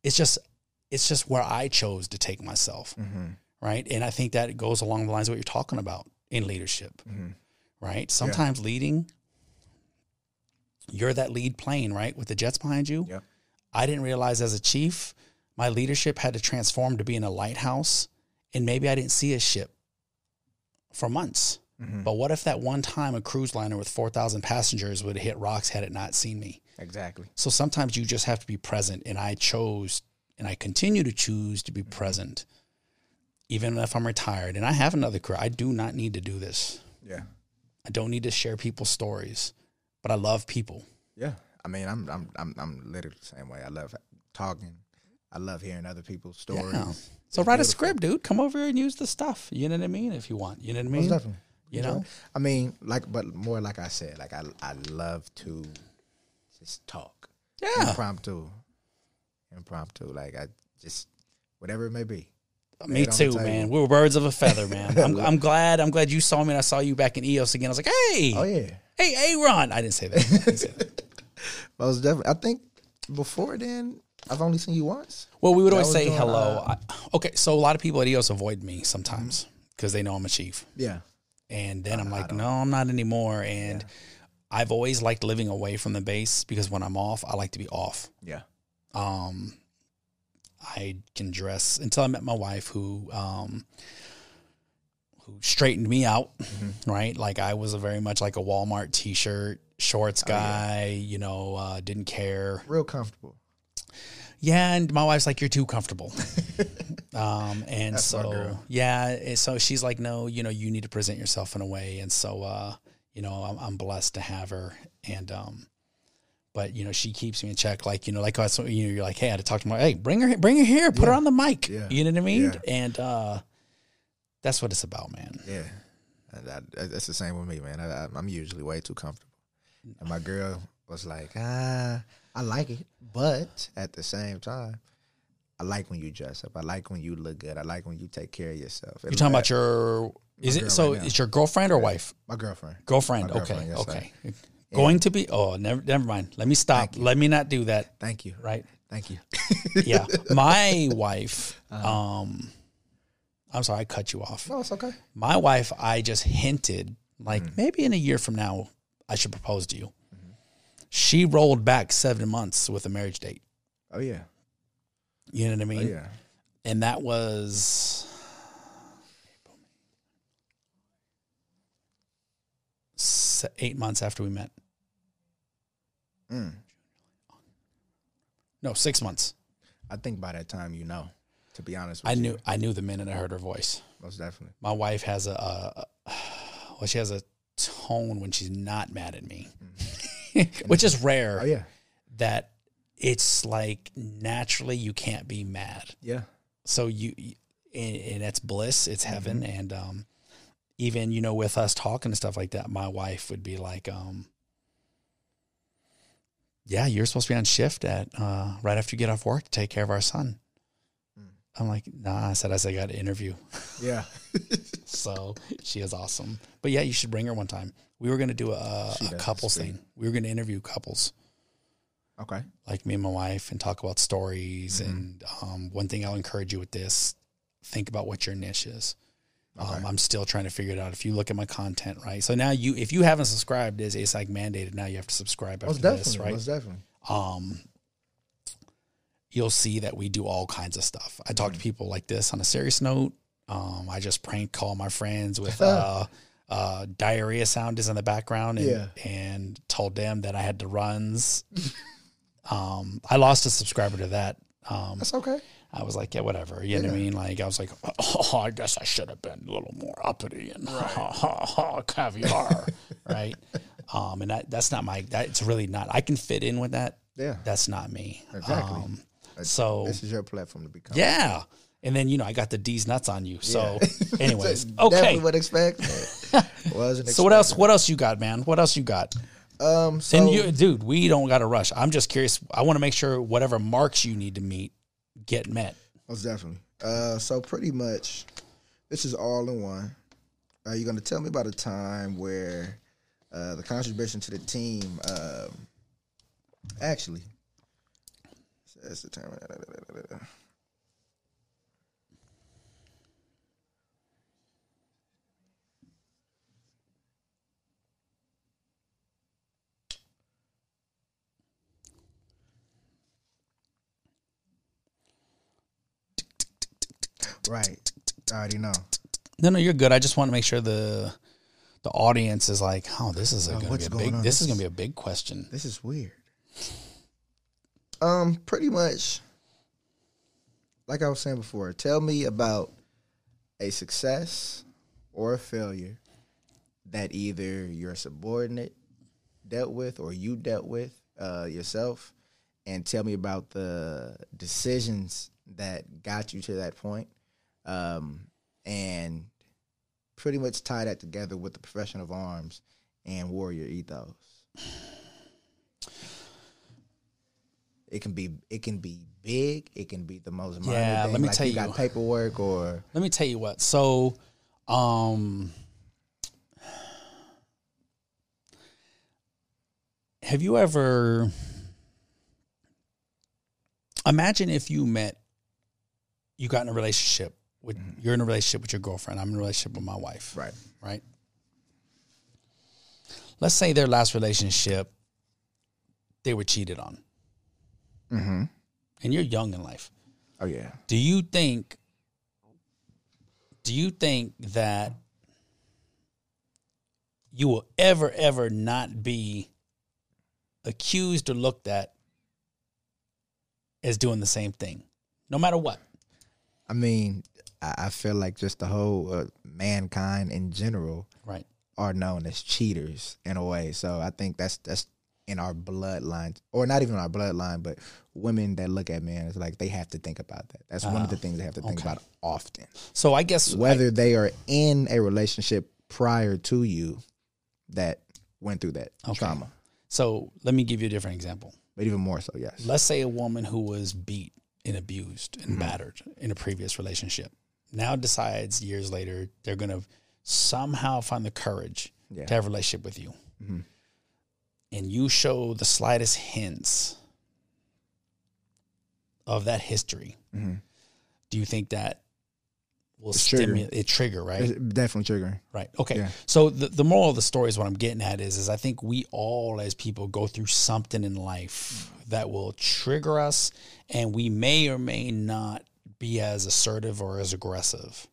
It's just it's just where I chose to take myself. Mm-hmm. Right. And I think that goes along the lines of what you're talking about in leadership. Right. Sometimes leading, you're that lead plane, right? With the jets behind you. Yep. I didn't realize as a chief, my leadership had to transform to being a lighthouse. And maybe I didn't see a ship for months. Mhm. But what if that one time a cruise liner with 4,000 passengers would have hit rocks had it not seen me? Exactly. So sometimes you just have to be present. And I chose and I continue to choose to be Mm-hmm. present, even if I'm retired. And I have another career. I do not need to do this. Yeah. I don't need to share people's stories, but I love people. Yeah. I mean, I'm I'm I'm I'm literally the same way. I love talking. I love hearing other people's stories. Yeah. So write a script, dude. Come over here and use the stuff. You know what I mean? If you want, you know what I mean? Most definitely. You know? I mean, like, but more like I said, like I I love to just talk. Yeah. Impromptu. Impromptu. Like I just whatever it may be. Me Lay it on the too, man. We were birds of a feather, man. I'm, I'm glad. I'm glad you saw me and I saw you back in EOS again. I was like, hey, Oh yeah. hey, Aaron. I didn't say that. I didn't say that. Most definitely. I think before then, I've only seen you once. Well, we would always say doing, hello. I, okay, so a lot of people at EOS avoid me sometimes because they know I'm a chief. Yeah. And then I'm like, no, I'm not anymore. And I've always liked living away from the base because when I'm off, I like to be off. Yeah. Um, I can dress until I met my wife, who um, who straightened me out. Right, like I was a very much like a Walmart T-shirt, shorts guy. You know, uh, didn't care. Real comfortable. Yeah, and my wife's like, "You're too comfortable." um, and That's so yeah, and so she's like, "No, you know, you need to present yourself in a way." And so, uh, you know, I'm, I'm blessed to have her, and um, but you know, she keeps me in check. Like you know, like us, you know, you're like, "Hey, I had to talk to my, hey, bring her, bring her here, put her on the mic." Yeah. You know what I mean? Yeah. And uh, that's what it's about, man. Yeah, And that, that- that's the same with me, man. I, I'm usually way too comfortable, and my girl was like, "Ah, I like it, but at the same time, I like when you dress up. I like when you look good. I like when you take care of yourself." You're talking about your, is it so? right. It's your girlfriend or wife? my girlfriend. Girlfriend. My girlfriend, okay. yes, okay. Going to be. Oh, never. Never mind. Let me stop. Let me not do that. Thank you. Right. Thank you. yeah my wife Uh-huh. um i'm sorry i cut you off no, it's okay. my wife i just hinted like Mm. maybe in a year from now i should propose to you Mm-hmm. she rolled back seven months with a marriage date Oh yeah. you know what i Oh mean yeah. and that was eight months after we met Mm. no six months I think by that time, you know. To be honest, with i you. knew i knew the minute i heard her voice most definitely. my wife has a, a, a well she has a tone when she's not mad at me which is rare Oh yeah. that it's like naturally you can't be mad Yeah. so you and, and it's bliss it's Mm-hmm. heaven and um even you know with us talking and stuff like that my wife would be like um yeah you're supposed to be on shift at uh right after you get off work to take care of our son Mm. i'm like nah i said i said i got an interview Yeah. so she is awesome. But yeah, you should bring her one time. We were going to do a, a couples thing. We were going to interview couples, Okay. like me and my wife, and talk about stories. Mm-hmm. And um, one thing I'll encourage you with this: think about what your niche is. Um. I'm still trying to figure it out. If you look at my content, right? So now you, if you haven't subscribed, is it's like mandated. Now you have to subscribe after this, right? Most definitely. um, you'll see that we do all kinds of stuff. I Mm-hmm. talk to people like this on a serious note. Um, I just prank call my friends with uh, uh, diarrhea sound is in the background and, Yeah. and told them that I had the runs. um, I lost a subscriber to that. Um, That's okay. I was like, yeah, whatever. You know what I mean? Like, I was like, oh, I guess I should have been a little more uppity and ha, ha, ha, caviar, right? Um, and that that's not my. That's really not. I can fit in with that. Yeah. That's not me. Exactly. Um, So This is your platform to become. yeah, and then you know I got the D's nuts on you. So, anyways, okay. Definitely would expect. Wasn't So what else? What else you got, man? What else you got? Um. So and you, dude, we don't got to rush. I'm just curious. I want to make sure whatever marks you need to meet get met. Most definitely. Uh, so pretty much, this is all in one. Uh, you're gonna tell me about a time where uh, the contribution to the team. Um, actually, that's the term. Right. I already know. No, no, you're good. I just want to make sure the the audience is like, oh, this is going to be a big. on? This is going to be a big question. This is weird. Um, pretty much, like I was saying before, tell me about a success or a failure that either your subordinate dealt with or you dealt with uh, yourself, and tell me about the decisions that got you to that point, um, and pretty much tie that together with the profession of arms and warrior ethos. It can be it can be big. It can be the most minor Yeah, thing. let me like tell you you. got paperwork or Let me tell you what. So, um, have you ever imagine if you met, you got in a relationship with, you're in a relationship with your girlfriend. I'm in a relationship with my wife. right. Right. Let's say their last relationship, they were cheated on, Mm-hmm. and you're young in life. Oh yeah. Do you think do you think that you will ever ever not be accused or looked at as doing the same thing no matter what I mean, I, I feel like just the whole uh, mankind in general right are known as cheaters in a way. So I think that's that's in our bloodline, or not even our bloodline, but women that look at men, it's like they have to think about that. That's one of the things they have to think okay. about often. so i guess Whether they are in a relationship prior to you that went through that Okay. trauma, so let me give you a different example but even more so, yes. let's say a woman who was beat and abused and battered in a previous relationship now decides years later they're going to somehow find the courage Yeah. to have a relationship with you mm-hmm. and you show the slightest hints of that history mm-hmm. do you think that will stimulate it trigger right It's definitely triggering. Right. Okay. Yeah. So the, the moral of the story is what I'm getting at is is I think we all as people go through something in life that will trigger us and we may or may not be as assertive or as aggressive.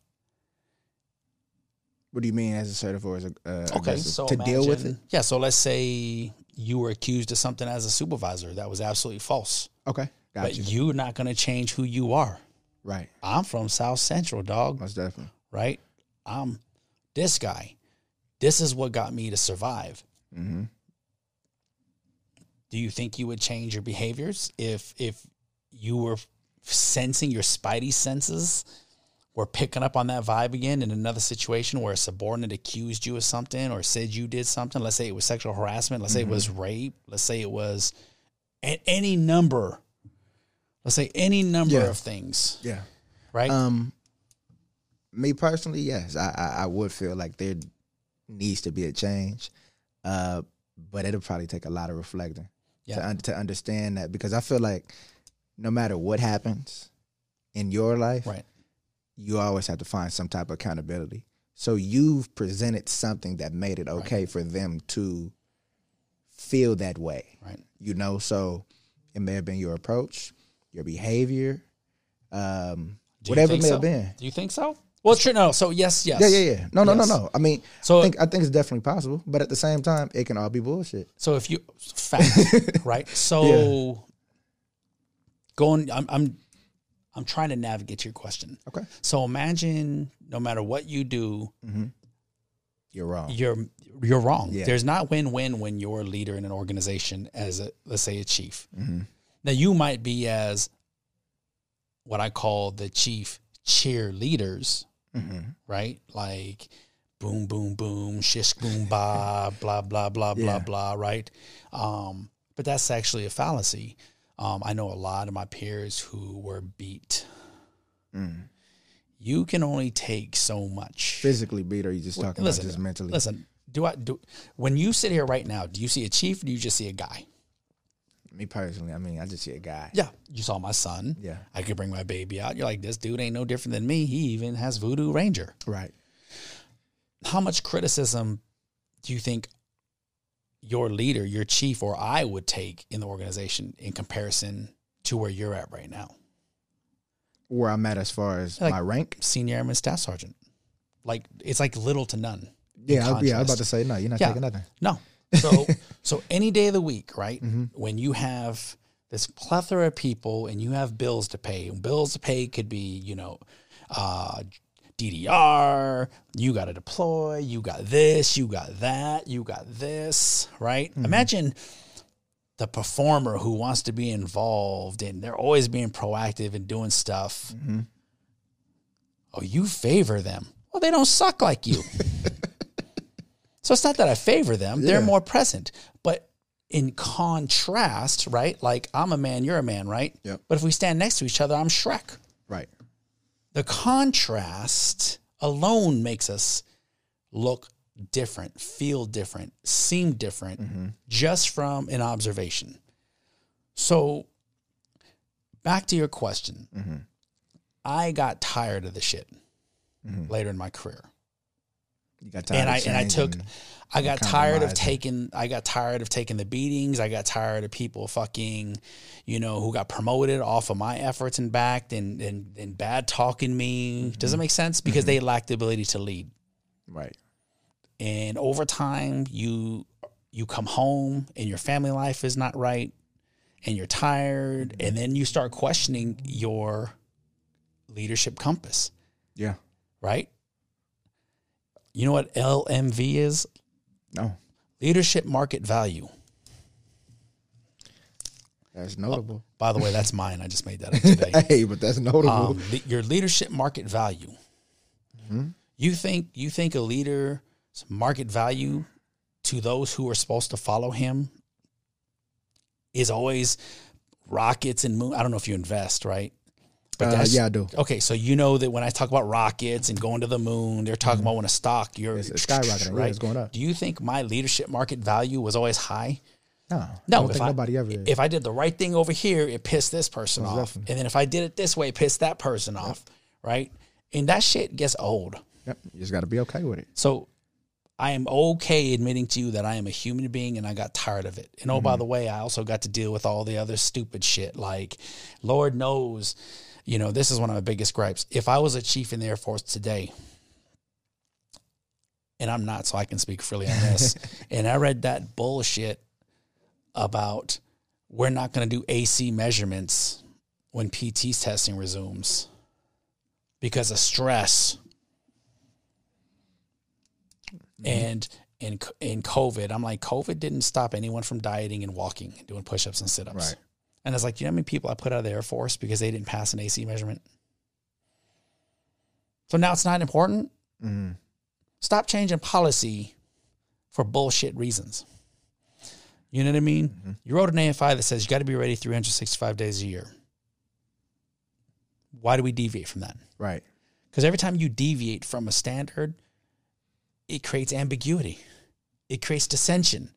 What do you mean as assertive or as uh, Okay. aggressive? So to deal with it? Yeah. So let's say you were accused of something as a supervisor that was absolutely false. Okay, got but you. you're not going to change who you are. Right, I'm from South Central, dog. most definitely. right? I'm this guy. This is what got me to survive. Mm-hmm. Do you think you would change your behaviors if if you were sensing your spidey senses were picking up on that vibe again in another situation where a subordinate accused you of something or said you did something? Let's say it was sexual harassment. Let's say it was rape. Let's say it was any number. Let's say any number Yeah. of things, Yeah. right? Um, me personally, yes, I, I I would feel like there needs to be a change, uh, but it'll probably take a lot of reflecting Yeah. to un- to understand that because I feel like no matter what happens in your life, right. you always have to find some type of accountability. So you've presented something that made it okay for them to feel that way. Right. You know, so it may have been your approach, your behavior, um, whatever it may so? have been. Do you think so? Well, true. No. So yes, yes. Yeah, yeah, yeah. No, no, Yes. no, no. I mean, So- I think I think it's definitely possible, but at the same time, it can all be bullshit. So if you fact, right? So going, I'm, I'm, I'm trying to navigate your question. Okay, So imagine, no matter what you do, you're wrong. you're you're wrong. Yeah. There's not win-win when you're a leader in an organization as a let's say a chief. Mm-hmm. Now you might be as what I call the chief cheerleaders, Mm-hmm. right? Like boom, boom, boom, shish, boom, ba, blah, blah, blah, blah, Yeah. blah, right? Um, but that's actually a fallacy. Um, I know a lot of my peers who were beat. Mm. You can only take so much. Physically beat, or you just talking listen, about just mentally? Listen, do I do when you sit here right now? Do you see a chief? or Do you just see a guy? Me personally, I mean, I just see a guy. Yeah, you saw my son. Yeah. I could bring my baby out. You're like, this dude ain't no different than me. He even has Voodoo Ranger. Right. How much criticism do you think your leader, your chief, or I would take in the organization in comparison to where you're at right now? Where I'm at as far as Like- my rank. Senior Airman Staff Sergeant. Like it's like little to none. Yeah, I, yeah. I was about to say no. You're not Yeah. taking nothing. No. So so any day of the week, right? Mm-hmm. When you have this plethora of people and you have bills to pay, and bills to pay could be, you know, uh, DDR, you got to deploy, you got this, you got that, you got this, right? Mm-hmm. Imagine the performer who wants to be involved and they're always being proactive and doing stuff. Mm-hmm. Oh, you favor them. Well, they don't suck like you. so it's not that I favor them, they're more present. But in contrast, right? Like I'm a man, you're a man, right? Yep. But if we stand next to each other, I'm Shrek. The contrast alone makes us look different, feel different, seem different mm-hmm. just from an observation. So, back to your question. Mm-hmm. I got tired of the shit mm-hmm. later in my career. You got tired And of I and I took. I got tired of taking I got tired of taking the beatings. I got tired of people fucking, you know, who got promoted off of my efforts and backed and and, and bad talking me. Does it mm-hmm. make sense? Because they mm-hmm. lack the ability to lead. Right. And over time you you come home and your family life is not right and you're tired and then you start questioning your leadership compass, Yeah. right? You know what LMV is? No. Leadership market value. That's notable. By the way, that's mine. I just made that up today. Hey, but that's notable. Um, the- your leadership market value. You think you think a leader's market value to those who are supposed to follow him is always rockets and moon. I don't know if you invest, right? Uh, yeah, I do. Okay, so you know that when I talk about rockets and going to the moon, they're talking about when a stock you're It's- it's skyrocketing. Yeah, it's going up. Do you think my leadership market value was always high? no. No, I don't if think I, nobody ever. if I did the right thing over here, it pissed this person Most off, definitely. and then if I did it this way, it pissed that person off, right? And that shit gets old. Yep. You just got to be okay with it. So I am okay admitting to you that I am a human being and I got tired of it. And oh, Mm-hmm. by the way, I also got to deal with all the other stupid shit. Like, Lord knows, you know, this is one of my biggest gripes. If I was a chief in the Air Force today, and I'm not, so I can speak freely on this, and I read that bullshit about we're not going to do AC measurements when PT's testing resumes because of stress mm-hmm. and in in COVID, I'm like, COVID didn't stop anyone from dieting and walking and doing push-ups and sit-ups. Right. And I was like, you know how many people I put out of the Air Force because they didn't pass an AC measurement? So now it's not important. Mm-hmm. Stop changing policy for bullshit reasons. You know what I mean? Mm-hmm. You wrote an AFI that says you got to be ready 365 days a year. Why do we deviate from that? Right. Because every time you deviate from a standard, it creates ambiguity. It creates dissension.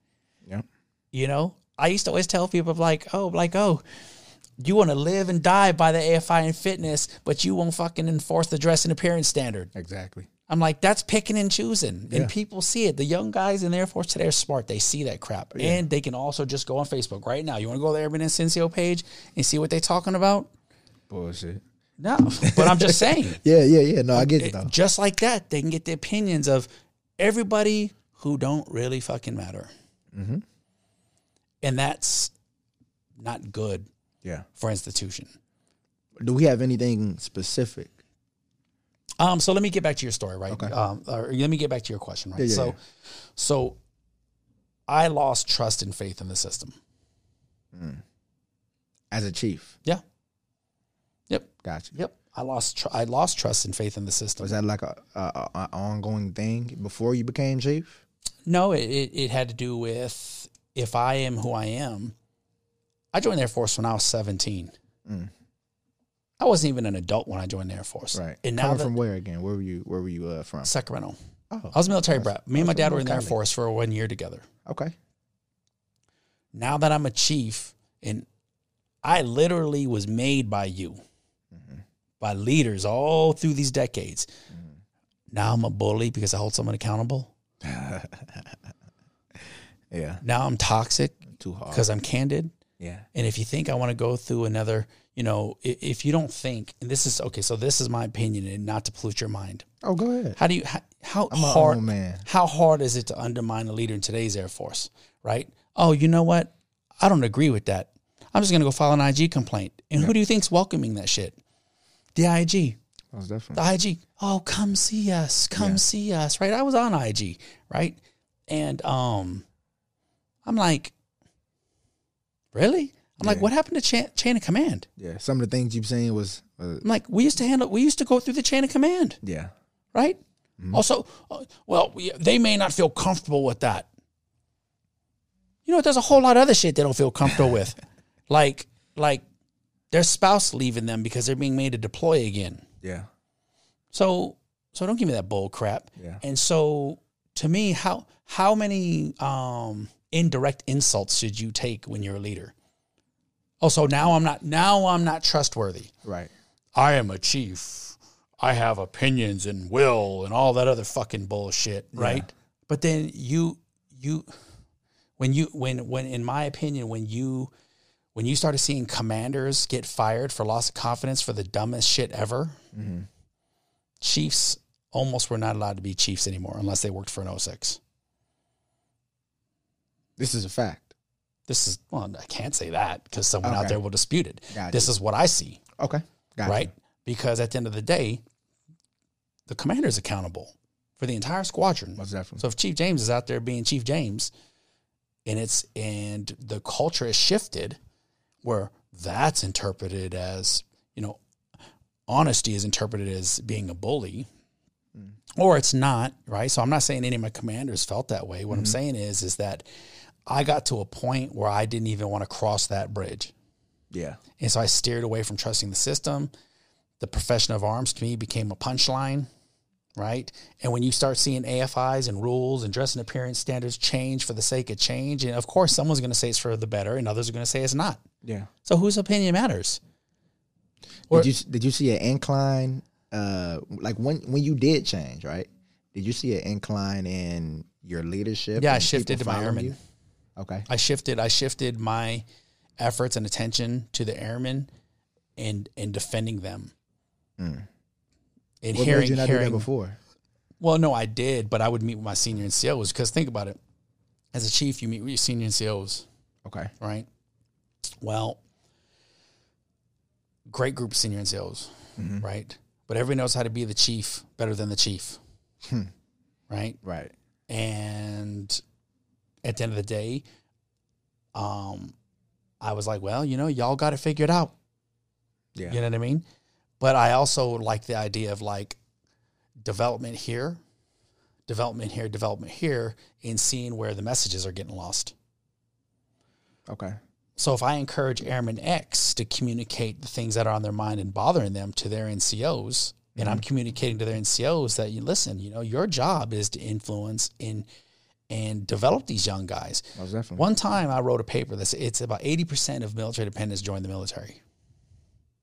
Yep. You know, I used to always tell people like, oh, like, oh, you want to live and die by the AFI and fitness, but you won't fucking enforce the dress and appearance standard. Exactly. I'm like, that's picking and choosing. Yeah. And people see it. The young guys in the Air Force today are smart. They see that crap. And they can also just go on Facebook right now. You want to go to the Airman Incencio page and see what they're talking about? Bullshit. No. But I'm just saying. Yeah, yeah, yeah. No, I get it It- though. just like that, they can get the opinions of everybody who don't really fucking matter. Mm-hmm. And that's not good Yeah. for institution. Do we have anything specific? Um, so let me get back to your story, right? Okay. Um, or let me get back to your question, right? Yeah, yeah, so, yeah. so I lost trust and faith in the system. As a chief. Yeah. Yep. Gotcha. Yep. I lost tr- I lost trust and faith in the system. Was that like a, a, a, a ongoing thing before you became chief? No, it, it, it had to do with if I am who I am. I joined the Air Force when I was 17. Mm. I wasn't even an adult when I joined the Air Force. Right. And now Coming that from where again? Where were you? Where were you uh, from? Sacramento. Oh, I was a military brat. Me and my dad were in the Air Force for one year together. okay. Now that I'm a chief and I literally was made by you, mm-hmm. by leaders all through these decades. Mm-hmm. Now I'm a bully because I hold someone accountable. Yeah. Now I'm toxic Too hard. because I'm candid. Yeah. And if you think I want to go through another, you know, i- if you don't think, and this is okay, so this is my opinion, and not to pollute your mind. Oh, go ahead. How do you how, how I'm hard own man. how hard is it to undermine a leader in today's Air Force? Right? Oh, you know what? I don't agree with that. I'm just gonna go file an IG complaint. And who do you think's welcoming that shit? The IG. Most definitely. The IG. Oh, come see us. Come Yeah. see us. Right? I was on IG, right? And um I'm like, really? I'm like, what happened to chain, chain of command? Yeah. Some of the things you've seen was. Uh, I'm like, we used to handle, we used to go through the chain of command, yeah. right? Also, uh, well, we, they may not feel comfortable with that. You know, there's a whole lot of other shit they don't feel comfortable with, like like their spouse leaving them because they're being made to deploy again. Yeah. So so don't give me that bull crap. Yeah. And so to me, how how many um indirect insults should you take when you're a leader? Oh, so now I'm not now I'm not trustworthy. Right. I am a chief. I have opinions and will and all that other fucking bullshit, right? But then you you when you when when in my opinion when you when you started seeing commanders get fired for loss of confidence for the dumbest shit ever, mm-hmm. chiefs almost were not allowed to be chiefs anymore unless they worked for an 06. This is a fact. This is well, I can't say that because someone out there will dispute it. Got this is what I see. Okay. Got right? Because at the end of the day, the commander is accountable for the entire squadron. Most definitely. So if Chief James is out there being Chief James, and it's and the culture has shifted, where that's interpreted as you know, honesty is interpreted as being a bully, mm. or it's not right. So I'm not saying any of my commanders felt that way. What I'm mm-hmm. saying is is that I got to a point where I didn't even want to cross that bridge. Yeah. And so I steered away from trusting the system. The profession of arms to me became a punchline, right? And when you start seeing AFIs and rules and dress and appearance standards change for the sake of change, and of course, someone's going to say it's for the better, and others are going to say it's not. Yeah. So whose opinion matters? Or- did you did you see an incline? Uh, like when when you did change, right? Did you see an incline in your leadership? Yeah, I shifted to my airmen. you? Okay. I shifted. I shifted my efforts and attention to the airmen, and and defending them. And Hmm. What hearing, made you not do hearing, that before? Well, no, I did, but I would meet with my senior NCOs because think about it. As a chief, you meet with your senior NCOs, Okay. right? Well, great group of senior NCOs, right? But everybody knows how to be the chief better than the chief, right? Right. And at the end of the day, um, I was like, well, you know, y'all got it figured out. Yeah. You know what I mean? But I also like the idea of like development here, development here, development here, and seeing where the messages are getting lost. Okay. So if I encourage Airman X to communicate the things that are on their mind and bothering them to their NCOs, and I'm communicating to their NCOs that you listen, you know, your job is to influence in and develop these young guys. Most. One time I wrote a paper that's it's about 80% of military dependents join the military.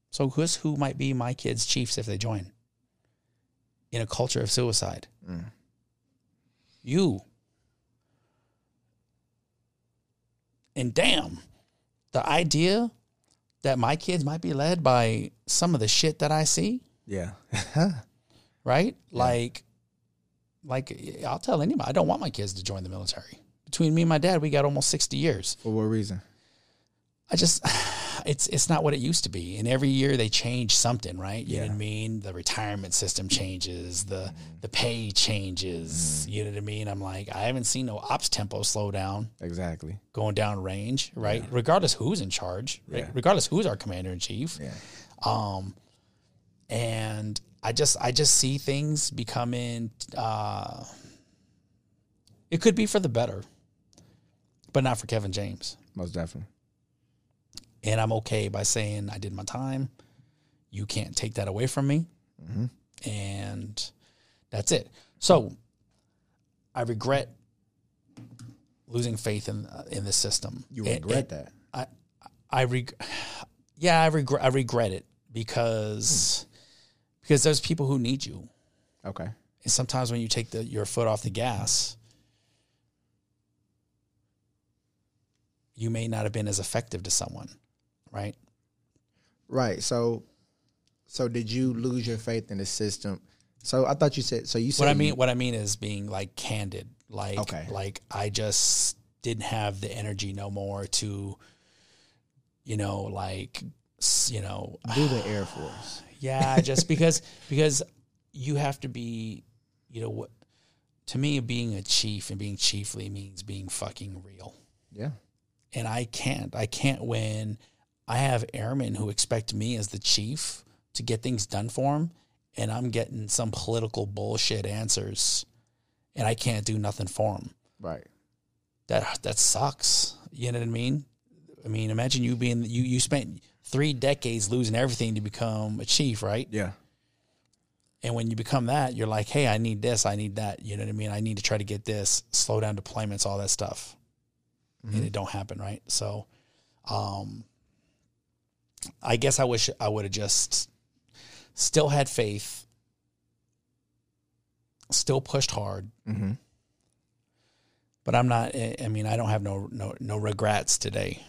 So who's who might be my kids' chiefs if they join? In a culture of suicide. Mm. You. And damn, the idea that my kids might be led by some of the shit that I see, Yeah. right? Like, like I'll tell anybody, I don't want my kids to join the military. Between me and my dad, we got almost 60 years. For what reason? I just it's it's not what it used to be. And every year they change something, right? You know what I mean? The retirement system changes, the the pay changes. You know what I mean? I'm like, I haven't seen no ops tempo slow down Exactly. going down range, right? Regardless who's in charge, right? Yeah. regardless who's our commander in chief. Yeah. Um, and I just I just see things becoming. Uh, it could be for the better, but not for Kevin James. Most definitely. And I'm okay by saying I did my time. You can't take that away from me. Mm-hmm. And that's it. So I regret losing faith in uh, in the system. You regret and that. I reg- yeah, I regret I regret it because hmm. Because there's people who need you. Okay. And sometimes when you take the your foot off the gas, you may not have been as effective to someone, right? Right. So, so did you lose your faith in the system? So I thought you said. So you said What I you- mean, what I mean is being like candid. Like, Okay. like I just didn't have the energy no more to, you know, like, you know, do the Air Force. Yeah, just because because you have to be, you know, what to me being a chief and being chiefly means being fucking real. Yeah. and I can't. I can't when I have airmen who expect me as the chief to get things done for them, and I'm getting some political bullshit answers, and I can't do nothing for them. Right. That that sucks. You know what I mean? I mean, imagine you being you you spent three decades losing everything to become a chief, right? Yeah. And when you become that, you're like, hey, I need this, I need that. You know what I mean? I need to try to get this, slow down deployments, all that stuff. And it don't happen, right? So um I guess I wish I would have just still had faith, still pushed hard. Mm-hmm. But I'm not I I mean, I don't have no no no regrets today.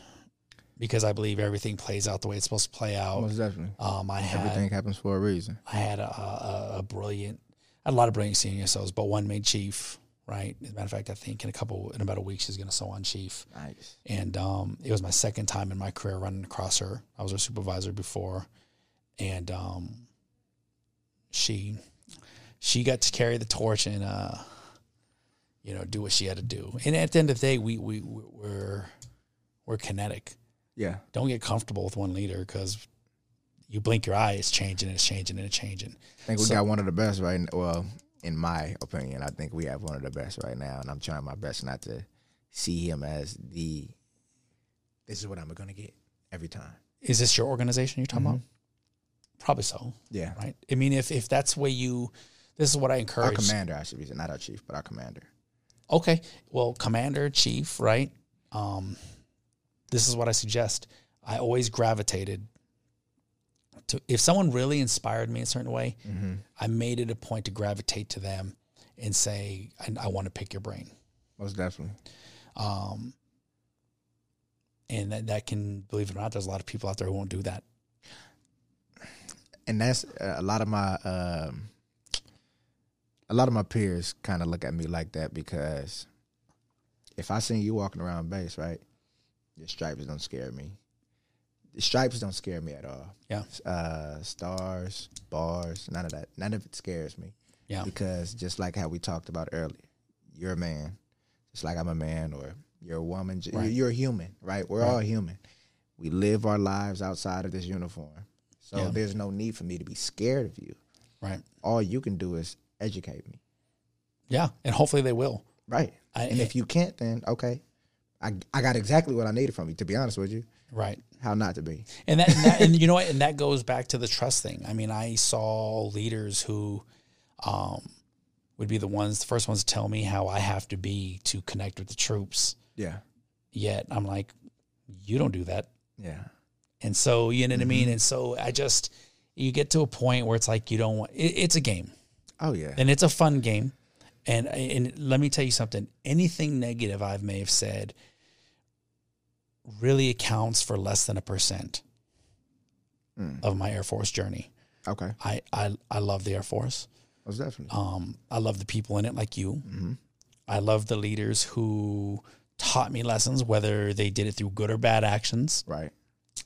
Because I believe everything plays out the way it's supposed to play out. Most definitely. Um, I had Everything happens for a reason. I had a, a, a brilliant, I had a lot of brilliant senior SOs, but one made chief, right? As a matter of fact, I think in a couple, in about a week, she's going to sew on chief. Nice. And um, it was my second time in my career running across her. I was her supervisor before. And um, she, she got to carry the torch and, uh, you know, do what she had to do. And at the end of the day, we, we, we're, we're kinetic. Yeah. Don't get comfortable with one leader because you blink your eye, it's changing, and it's changing, and it's changing. I think we So- got one of the best right n- Well, in my opinion, I think we have one of the best right now. And I'm trying my best not to see him as the, this is what I'm going to get every time. Is this your organization you're talking about? Probably so, Yeah. right? I mean, if if that's where you, this is what I encourage. Our encourage. commander, I should be saying, not our chief, but our commander. Okay, well, commander, chief, right? Um, this is what I suggest. I always gravitated to if someone really inspired me in a certain way, I made it a point to gravitate to them and say, I, I want to pick your brain. Most definitely. Um, and that, that can, believe it or not, there's a lot of people out there who won't do that. and that's uh, a lot of my um, a lot of my peers kind of look at me like that because if I see you walking around base, right, your stripes don't scare me. The stripes don't scare me at all. Yeah. Uh, stars, bars, none of that. None of it scares me. Yeah. Because just like how we talked about earlier, you're a man, just like I'm a man, or you're a woman. Right. You're a human, right? We're all human. We live our lives outside of this uniform. So Yeah. there's no need for me to be scared of you. Right. All you can do is educate me. Yeah. And hopefully they will. Right. I- and if you can't, then okay. I, I got exactly what I needed from you, to be honest with you. Right. How not to be. And that, and, that, and you know what? And that goes back to the trust thing. I mean, I saw leaders who um, would be the ones, the first ones to tell me how I have to be to connect with the troops. Yeah. Yet I'm like, you don't do that. Yeah. And so, you know what I mean? And so I just, you get to a point where it's like, you don't want, it, it's a game Oh yeah. and it's a fun game. And, and let me tell you something, anything negative I may have said really accounts for less than a percent of my Air Force journey. Okay. I, I, I love the Air Force. Most definitely. Um, I love the people in it like you. I love the leaders who taught me lessons, whether they did it through good or bad actions. right.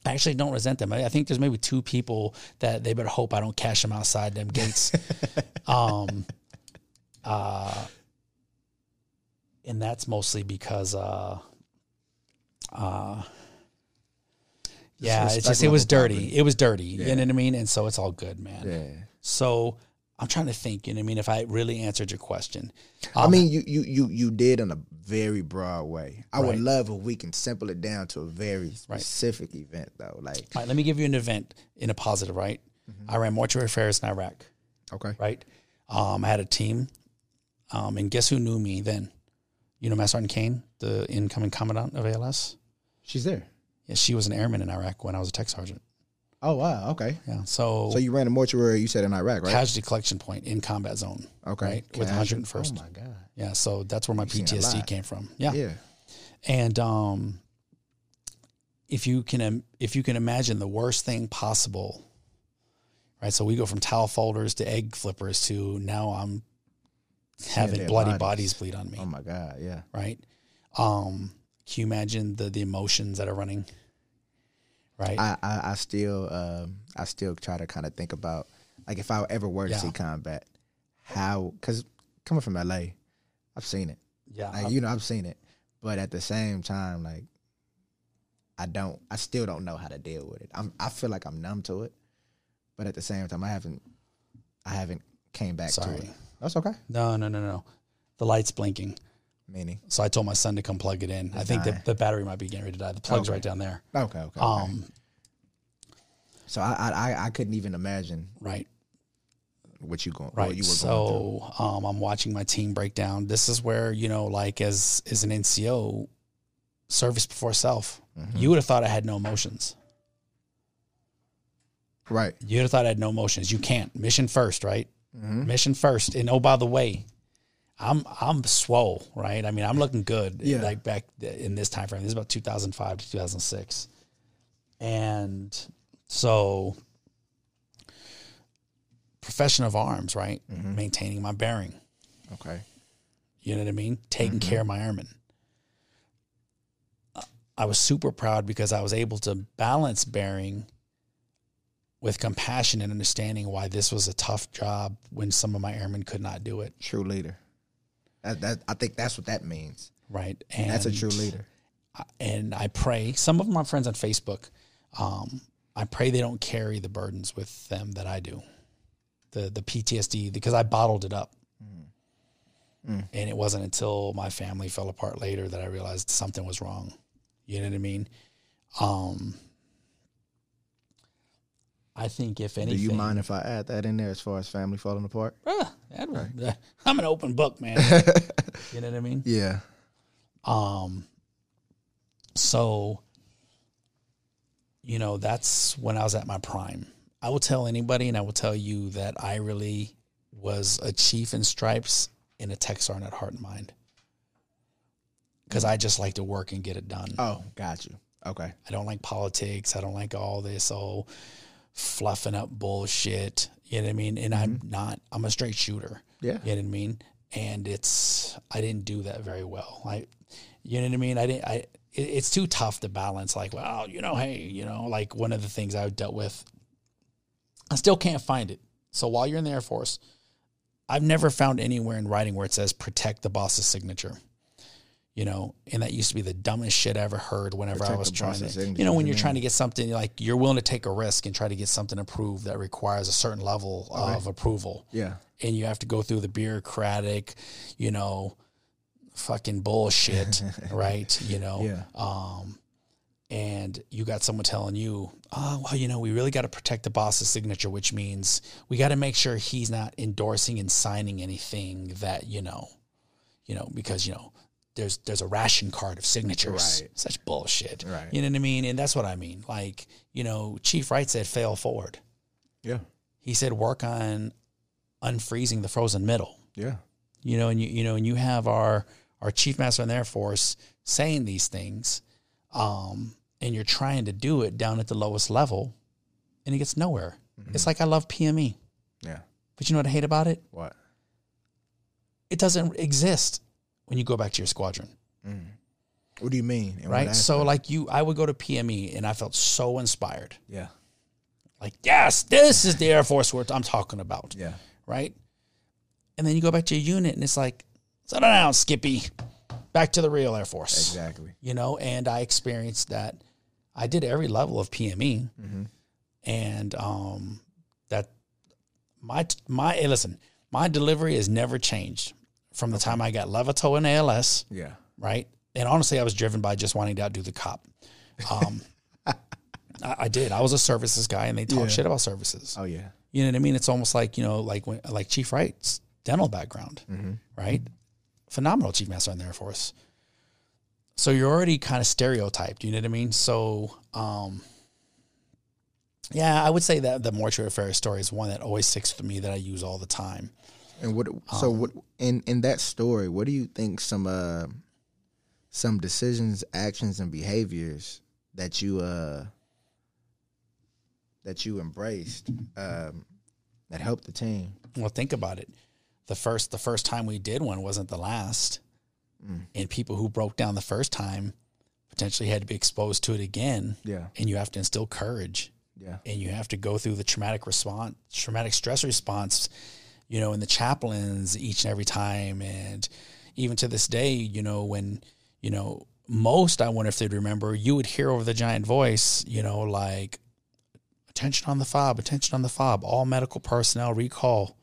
I actually don't resent them. I I think there's maybe two people that they better hope I don't cash them outside them gates. um, uh, and that's mostly because, uh, uh, Yeah, it's just it was dirty. property. It was dirty. You know what I mean? And so it's all good, man. Yeah. So I'm trying to think. You know what I mean? If I really answered your question, I mean, you you you you did in a very broad way. I Right. would love if we can simple it down to a very specific event, though. Like, all right, let me give you an event in a positive. Right, I ran mortuary affairs in Iraq. okay, Right, um, I had a team, um, and guess who knew me then? You know, Master Sergeant Kane, the incoming commandant of ALS. She's there. Yeah, she was an airman in Iraq when I was a tech sergeant. Oh wow, okay. Yeah, so, So you ran a mortuary. You said in Iraq, right? casualty collection point in combat zone. okay, right, with Casual- 101st. Oh my god. Yeah, so that's where my seen a PTSD lot. came from. Yeah. Yeah. And um, if you can im- if you can imagine the worst thing possible, right? So we go from towel folders to egg flippers to now I'm having dead bloody bodies. bodies bleed on me, Oh my god. Yeah. right? Um, can you imagine the the emotions that are running? Right. I, I, I still um I still try to kind of think about like if I ever were to Yeah. see combat, how because coming from LA, I've seen it. yeah. Like you know, I've seen it, but at the same time, like I don't, I still don't know how to deal with it. I'm I feel like I'm numb to it, but at the same time, I haven't I haven't came back Sorry. to it. That's okay. no, no, no, no. The light's blinking. Meaning, So I told my son to come plug it in. I think the, the battery might be getting ready to die. The plug's Okay. right down there. okay, okay. okay. Um, so I, I I- couldn't even imagine right. what you going, Right. what you were going through. so um, I'm watching my team break down. This is where you know, like as as an NCO, service before self. Mm-hmm. You would have thought I had no emotions. Right. You would have thought I had no emotions. You can't. Mission first, right? Mm-hmm. Mission first. And oh, by the way, I'm I'm swole, right? I mean, I'm looking good. Yeah. Like back in this time frame. This is about 2005 to 2006, and so profession of arms, right? Mm-hmm. Maintaining my bearing. Okay. You know what I mean? Taking care of my airmen. I was super proud because I was able to balance bearing with compassion and understanding why this was a tough job when some of my airmen could not do it. True leader. That, that I think that's what that means. Right. And That's a true leader. And I pray, some of my friends on Facebook, um, I pray they don't carry the burdens with them that I do. The the PTSD, because I bottled it up. And it wasn't until my family fell apart later that I realized something was wrong. You know what I mean? Um, I think if anything, Do you mind if I add that in there as far as family falling apart? That was- I'm an open book, man. you know what I mean? Yeah. Um, so, you know, that's when I was at my prime. I will tell anybody, and I will tell you that I really was a chief in stripes and a tech sergeant at heart and mind. Because I just like to work and get it done. Oh, got you. Okay. I don't like politics. I don't like all this old fluffing up bullshit. You know what I mean? And I'm mm-hmm. not, I'm a straight shooter. Yeah. You know what I mean? And it's, I didn't do that very well. I, you know what I mean? I didn't, I, it, it's too tough to balance. Like, well, you know, hey, you know, like one of the things I've dealt with, I still can't find it. So while you're in the Air Force, I've never found anywhere in writing where it says protect the boss's signature. You know, and that used to be the dumbest shit I ever heard whenever I was trying to, you know, when you you're trying to get something like you're willing to take a risk and try to get something approved that requires a certain level of approval. Yeah. And you have to go through the bureaucratic, you know, fucking bullshit, right? You know, Yeah. um, and you got someone telling you, oh, well, you know, we really got to protect the boss's signature, which means we got to make sure he's not endorsing and signing anything that, you know, you know, because, you know, there's there's a ration card of signatures. Right. Such bullshit. Right. You know what I mean? And that's what I mean. Like, you know, Chief Wright said fail forward. Yeah. He said work on unfreezing the frozen middle Yeah. you know, and you you know, and you have our our chief master in the Air Force saying these things, um, and you're trying to do it down at the lowest level, and it gets nowhere. It's like I love PME, Yeah. but you know what I hate about it? What? It doesn't exist when you go back to your squadron, What do you mean? In right? So like you, I would go to PME, and I felt so inspired. yeah. Like, yes, this is the Air Force what I'm talking about. Yeah. right? And then you go back to your unit and it's like, settle down, Skippy. Back to the real Air Force. Exactly. You know, and I experienced that I did every level of PME, Mm-hmm. and um, that my my listen, my delivery has never changed from the time I got Levito and ALS, Yeah. right? And honestly, I was driven by just wanting to outdo the cop. Um, I, I did. I was a services guy, and they talk Yeah. shit about services. Oh yeah. You know what I mean? It's almost like you know, like when like Chief Wright's dental background, Mm-hmm. right? Phenomenal Chief Master in the Air Force. So you're already kind of stereotyped. You know what I mean? So, um, yeah, I would say that the mortuary affair story is one that always sticks with me that I use all the time. And what? So Um, what? In in that story, what do you think some uh some decisions, actions, and behaviors that you uh that you embraced um, that helped the team? Well, think about it. The first the first time we did one wasn't the last, Mm. and people who broke down the first time potentially had to be exposed to it again. Yeah. and you have to instill courage. Yeah. and you have to go through the traumatic response, traumatic stress response, you know, in the chaplains each and every time. And even to this day, you know, when, you know, most, I wonder if they'd remember, you would hear over the giant voice, you know, like, attention on the fob, attention on the fob, all medical personnel recall.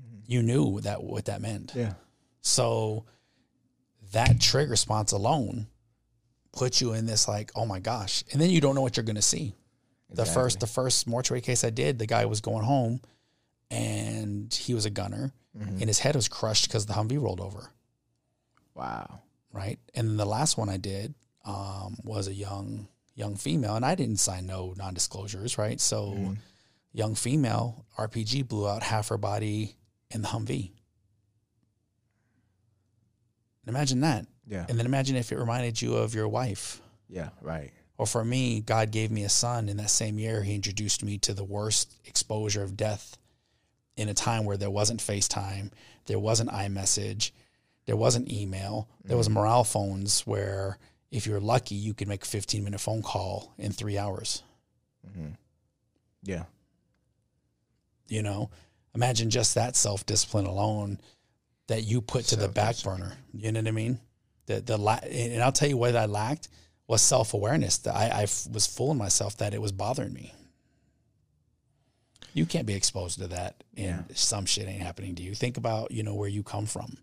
Mm-hmm. You knew that what that meant. Yeah. So that trigger response alone puts you in this like, oh my gosh. And then you don't know what you're going to see. The first the first mortuary case I did, the guy was going home and he was a gunner and his head was crushed because the Humvee rolled over. Wow. Right. And then the last one I did um, was a young young female and I didn't sign no non disclosures, right? So young female RPG blew out half her body in the Humvee. And imagine that. Yeah. And then imagine if it reminded you of your wife. Yeah. Right. Or for me, God gave me a son. In that same year, He introduced me to the worst exposure of death in a time where there wasn't FaceTime, there wasn't iMessage, there wasn't email, there was mm-hmm. morale phones where if you're lucky, you could make a 15 minute phone call in three hours. Mm-hmm. Yeah. You know, imagine just that self discipline alone that you put to the back burner. You know what I mean? The the la- and I'll tell you what I lacked was self awareness. That I, I f- was fooling myself that it was bothering me. You can't be exposed to that, and some shit ain't happening to you. Think about you know where you come from.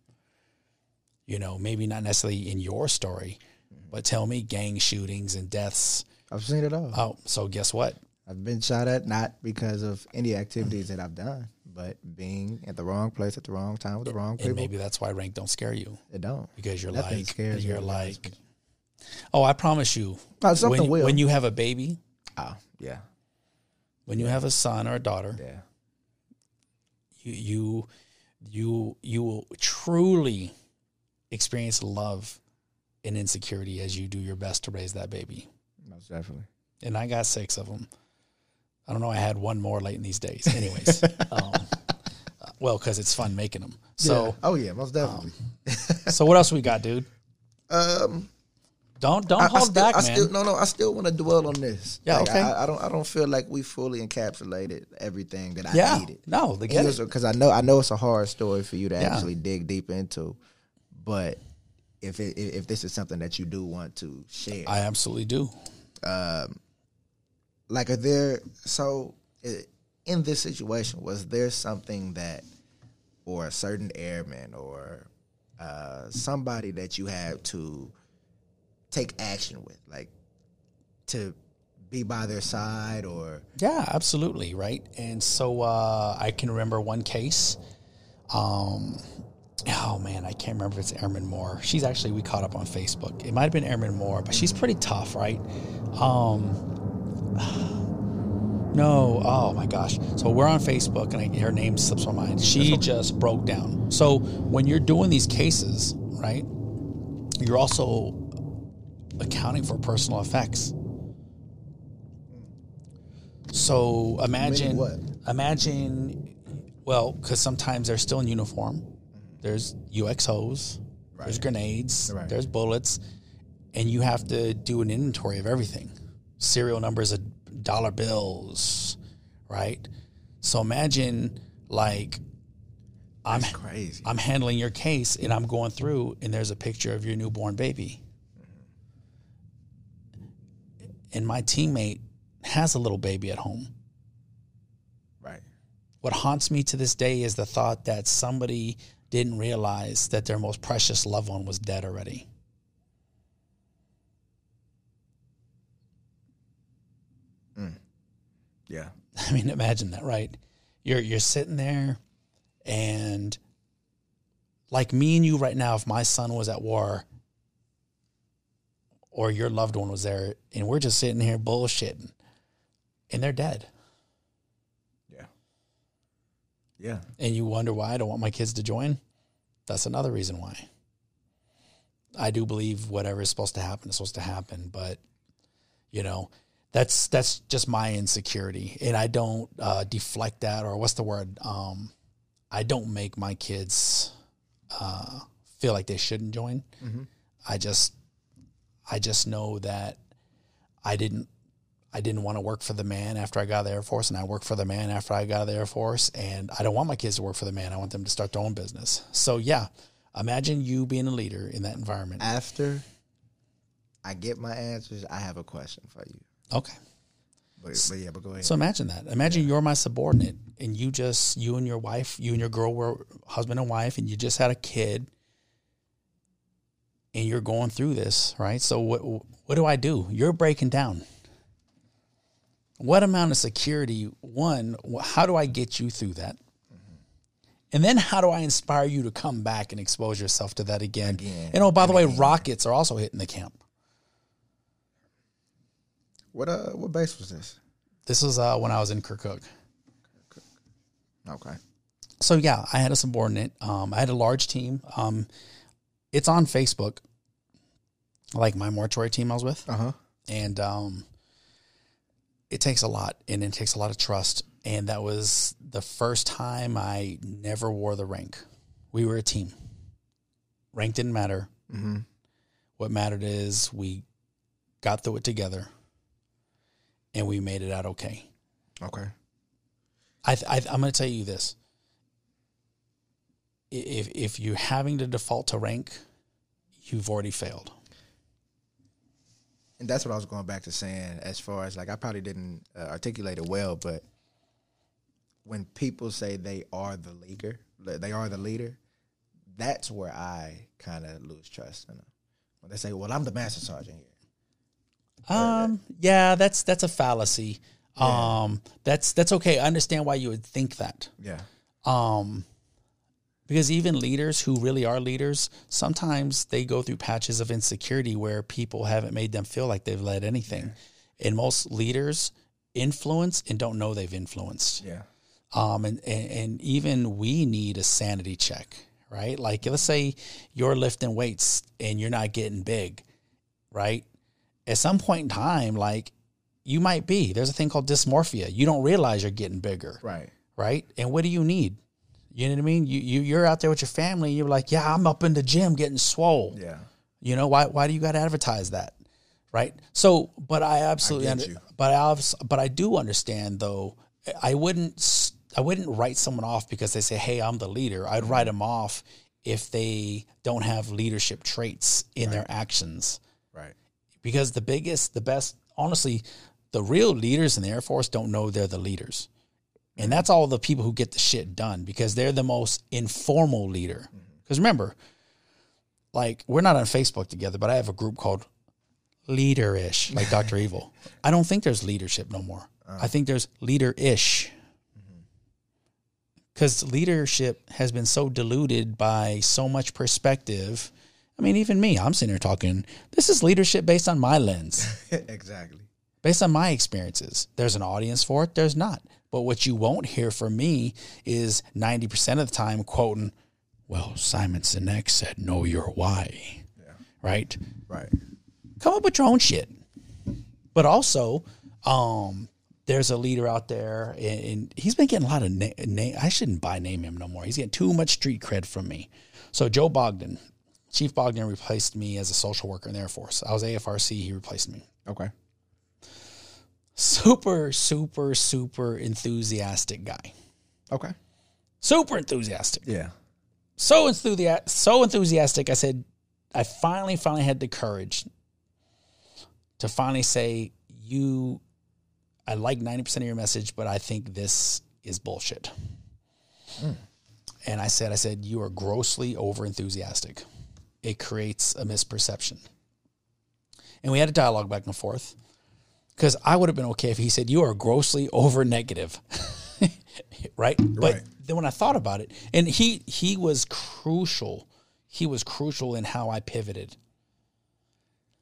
You know, maybe not necessarily in your story, but tell me gang shootings and deaths. I've seen it all. Oh, so guess what? I've been shot at not because of any activities that I've done, but being at the wrong place at the wrong time with the wrong And people. maybe that's why rank don't scare you. it don't. because you're Nothing like scares you're like oh i promise you Oh, something when, will. when you have a baby Oh, yeah. When you have a son or a daughter Yeah. you you you you will truly experience love and insecurity as you do your best to raise that baby Most definitely. and i got six of them i don't know i had one more late in these days anyways um, well because it's fun making them so Yeah. oh yeah, most definitely. so what else we got dude Um, don't don't I, I hold still, back I man still, no, no. I still want to dwell on this. Yeah, Like, okay. I, I don't. I don't feel like we fully encapsulated everything that I yeah needed. no they get it Because I know, I know it's a hard story for you to Yeah. actually dig deep into, but if it, if this is something that you do want to share, i absolutely do Um, like are there so in this situation was there something that or a certain airman or uh, somebody that you had to take action with like to be by their side or Yeah, absolutely, right. And so uh, I can remember one case. Um, oh man, I can't remember if it's Airman Moore. She's actually we caught up on Facebook. It might have been Airman Moore, but she's pretty tough, right? Um, no, oh my gosh. So we're on Facebook, and I, her name slips my mind. She just broke down. So when you're doing these cases, right, you're also accounting for personal effects. So imagine what? Imagine, well, because sometimes they're still in uniform. Mm-hmm. There's UXOs, there's grenades, Right. there's bullets, and you have to do an inventory of everything. Serial numbers of dollar bills, right? So imagine like I'm crazy I'm handling your case and I'm going through and there's a picture of your newborn baby. And my teammate has a little baby at home. Right. What haunts me to this day is the thought that somebody didn't realize that their most precious loved one was dead already. Mm. Yeah. I mean, imagine that, right? You're you're sitting there, and like me and you right now, if my son was at war, or your loved one was there, and we're just sitting here bullshitting, and they're dead, Yeah. Yeah. and you wonder why I don't want my kids to join. That's another reason why. I do believe whatever is supposed to happen is supposed to happen, but you know, that's that's just my insecurity, and I don't uh, deflect that, or what's the word? Um, I don't make my kids uh, feel like they shouldn't join. I just, I just know that I didn't, I didn't want to work for the man after I got out of the Air Force, and I worked for the man after I got out of the Air Force, and I don't want my kids to work for the man. I want them to start their own business. So yeah, imagine you being a leader in that environment. After I get my answers, I have a question for you. Okay. But, but yeah, but go ahead. So imagine that. Imagine you're my subordinate and you just, you and your wife, you and your girl were husband and wife, and you just had a kid and you're going through this, right? So what, what do I do? You're breaking down. What amount of security, one, how do I get you through that? And then how do I inspire you to come back and expose yourself to that again? Again And oh, by the way, rockets are also hitting the camp. what uh what base was this? This was uh, when I was in Kirkuk. Okay. so yeah, I had a subordinate. Um, I had a large team. Um, it's on Facebook, like my mortuary team I was with, Uh-huh. and um, it takes a lot, and it takes a lot of trust. And that was the first time I never wore the rank. We were a team. Rank didn't matter. Mm-hmm. What mattered is we got through it together, and we made it out okay. Okay. I, I I'm going to tell you this. If if you're having to default to rank, you've already failed. And that's what I was going back to saying as far as like I probably didn't uh, articulate it well, but when people say they are the leader, they are the leader, that's where I kind of lose trust in them. When they say, "Well, I'm the master sergeant here," Um, yeah, that's that's a fallacy. Um, that's that's okay. I understand why you would think that. yeah, Um, because even leaders who really are leaders, sometimes they go through patches of insecurity where people haven't made them feel like they've led anything. And most leaders influence and don't know they've influenced. yeah, um, and, and and even we need a sanity check, right? Like let's say you're lifting weights and you're not getting big, right? At some point in time, like you might be. There's a thing called dysmorphia. You don't realize you're getting bigger, right, right? And what do you need? You know what I mean? You you you're out there with your family. And you're like, yeah, I'm up in the gym getting swole. yeah, You know why? Why do you got to advertise that, right? So, but I absolutely, get under, but I, but I do understand though. I wouldn't, I wouldn't write someone off because they say, "Hey, I'm the leader." I'd write mm-hmm. them off if they don't have leadership traits in their actions. right, Because the biggest, the best, honestly, the real leaders in the Air Force don't know they're the leaders. And that's all the people who get the shit done because they're the most informal leader. Mm-hmm. Because remember, like we're not on Facebook together, but I have a group called Leaderish, like Dr. Evil. I don't think there's leadership no more. I oh. think there's leader-ish. Mm-hmm. Because leadership has been so diluted by so much perspective. I mean, even me, I'm sitting here talking, this is leadership based on my lens exactly, based on my experiences. There's an audience for it, there's not. But what you won't hear from me is 90% of the time quoting, well, Simon Sinek said, know your why. Yeah. Right? right, Come up with your own shit. But also, um, there's a leader out there, and, and he's been getting a lot of name. Na- I shouldn't buy name him no more. He's getting too much street cred from me. So Joe Bogdan, Chief Bogdan replaced me as a social worker in the Air Force. I was AFRC. He replaced me okay, super, super, super enthusiastic guy. okay, Super enthusiastic. yeah, So enthusiastic. So enthusiastic. I said, I finally, finally had the courage to finally say, you, I like 90% of your message, but I think this is bullshit. And I said, I said, you are grossly over enthusiastic. It creates a misperception. And we had a dialogue back and forth because I would have been okay if he said, you are grossly over negative. right? But Right. then when I thought about it, and he he was crucial. He was crucial in how I pivoted.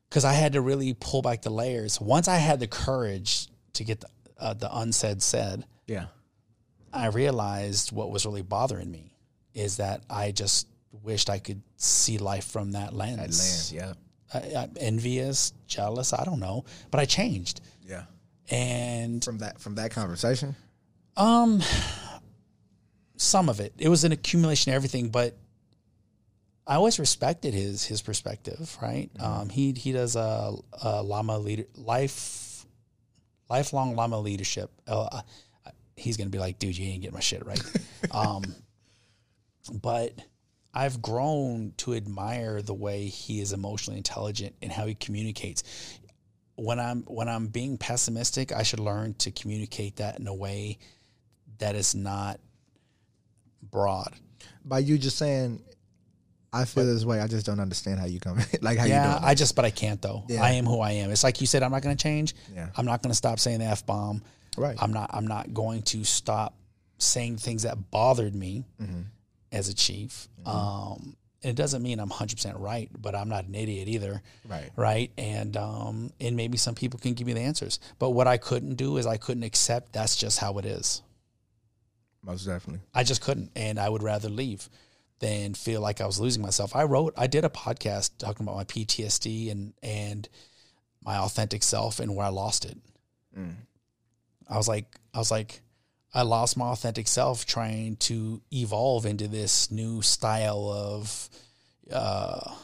Cuz I had to really pull back the layers. Once I had the courage to get the uh, the unsaid said, Yeah. I realized what was really bothering me is that I just wished I could see life from that lens. That land. Yeah. I, I'm envious, jealous, I don't know, but I changed. Yeah. And From that from that conversation. Um, some of it. It was an accumulation of everything, but I always respected his his perspective. Right? Um, he he does a, a llama leader life lifelong llama leadership. Uh, he's gonna be like, dude, you ain't getting my shit right. um, but I've grown to admire the way he is emotionally intelligent and how he communicates. When I'm when I'm being pessimistic, I should learn to communicate that in a way that is not broad. By you just saying, I feel this way. I just don't understand how you come. like how you yeah, doing. I just but I can't though. Yeah. I am who I am. It's like you said, I'm not going to change. Yeah. I'm not going to stop saying the f bomb. Right. I'm not. I'm not going to stop saying things that bothered me Mm-hmm. As a chief. Um, and it doesn't mean I'm 100 percent right, but I'm not an idiot either. Right. Right. And um, and maybe some people can give me the answers, but what I couldn't do is I couldn't accept that's just how it is. Most definitely. I just couldn't, and I would rather leave than feel like I was losing myself. I wrote, I did a podcast talking about my PTSD and and my authentic self and where I lost it. I was like, I was like, I lost my authentic self trying to evolve into this new style of, uh,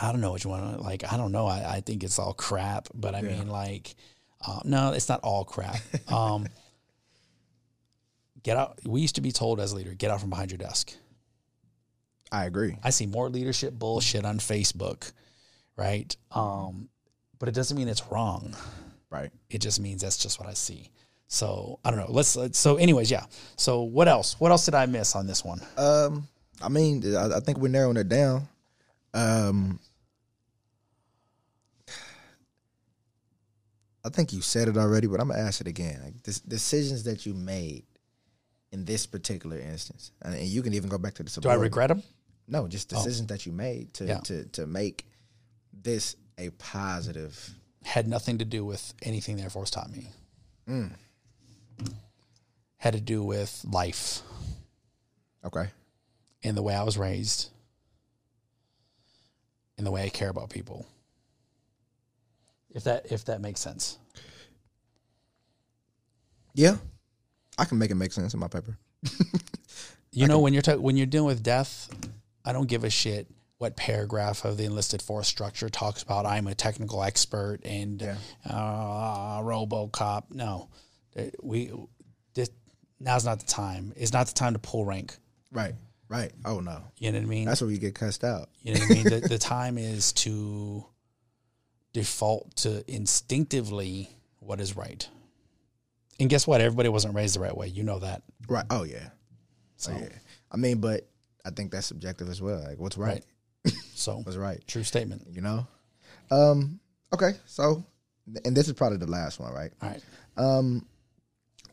I don't know what you want to like. I don't know. I, I think it's all crap, but I mean, like, um, no, it's not all crap. Um, get out. We used to be told as a leader, get out from behind your desk. I agree. I see more leadership bullshit on Facebook, right? Um, but it doesn't mean it's wrong. Right. It just means that's just what I see. So I don't know. Let's. let's- So, anyways, yeah. So what else? What else did I miss on this one? Um, I mean, I, I think we're narrowing it down. Um, I think you said it already, but I'm gonna ask it again. Like this, decisions that you made in this particular instance, and, and you can even go back to the. Do I regret them? No, just decisions that you made to Yeah. to to make this a positive. Had nothing to do with anything the Air Force taught me. Had to do with life Okay. and the way I was raised, and the way I care about people. If that if that makes sense. Yeah, I can make it make sense in my paper. You know, when you're ta- when you're dealing with death, I don't give a shit what paragraph of the enlisted force structure talks about. I'm a technical expert and Yeah. uh, RoboCop. No, Uh, we this now's not the time. It's not the time to pull rank. Right. Right. Oh no, You know what I mean? that's where you get cussed out. You know what I mean? the, the time is to default to instinctively what is right. And guess what? Everybody wasn't raised the right way. You know that. Right. Oh yeah. So, Oh, yeah. I mean, but I think that's subjective as well. Like, what's right? so What's right? true statement. You know. Um. Okay. So, and this is probably the last one, right? All right. Um,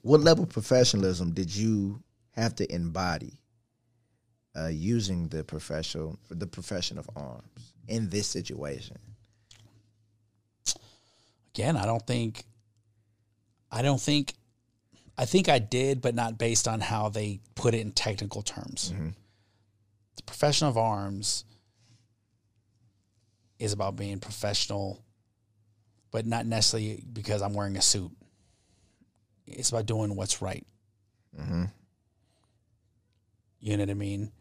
what level of professionalism did you have to embody uh, using the professional, the profession of arms in this situation? again, I don't think, I don't think, I think I did, but not based on how they put it in technical terms. The profession of arms is about being professional, but not necessarily because I'm wearing a suit. It's about doing what's right. Mm-hmm. You know what I mean?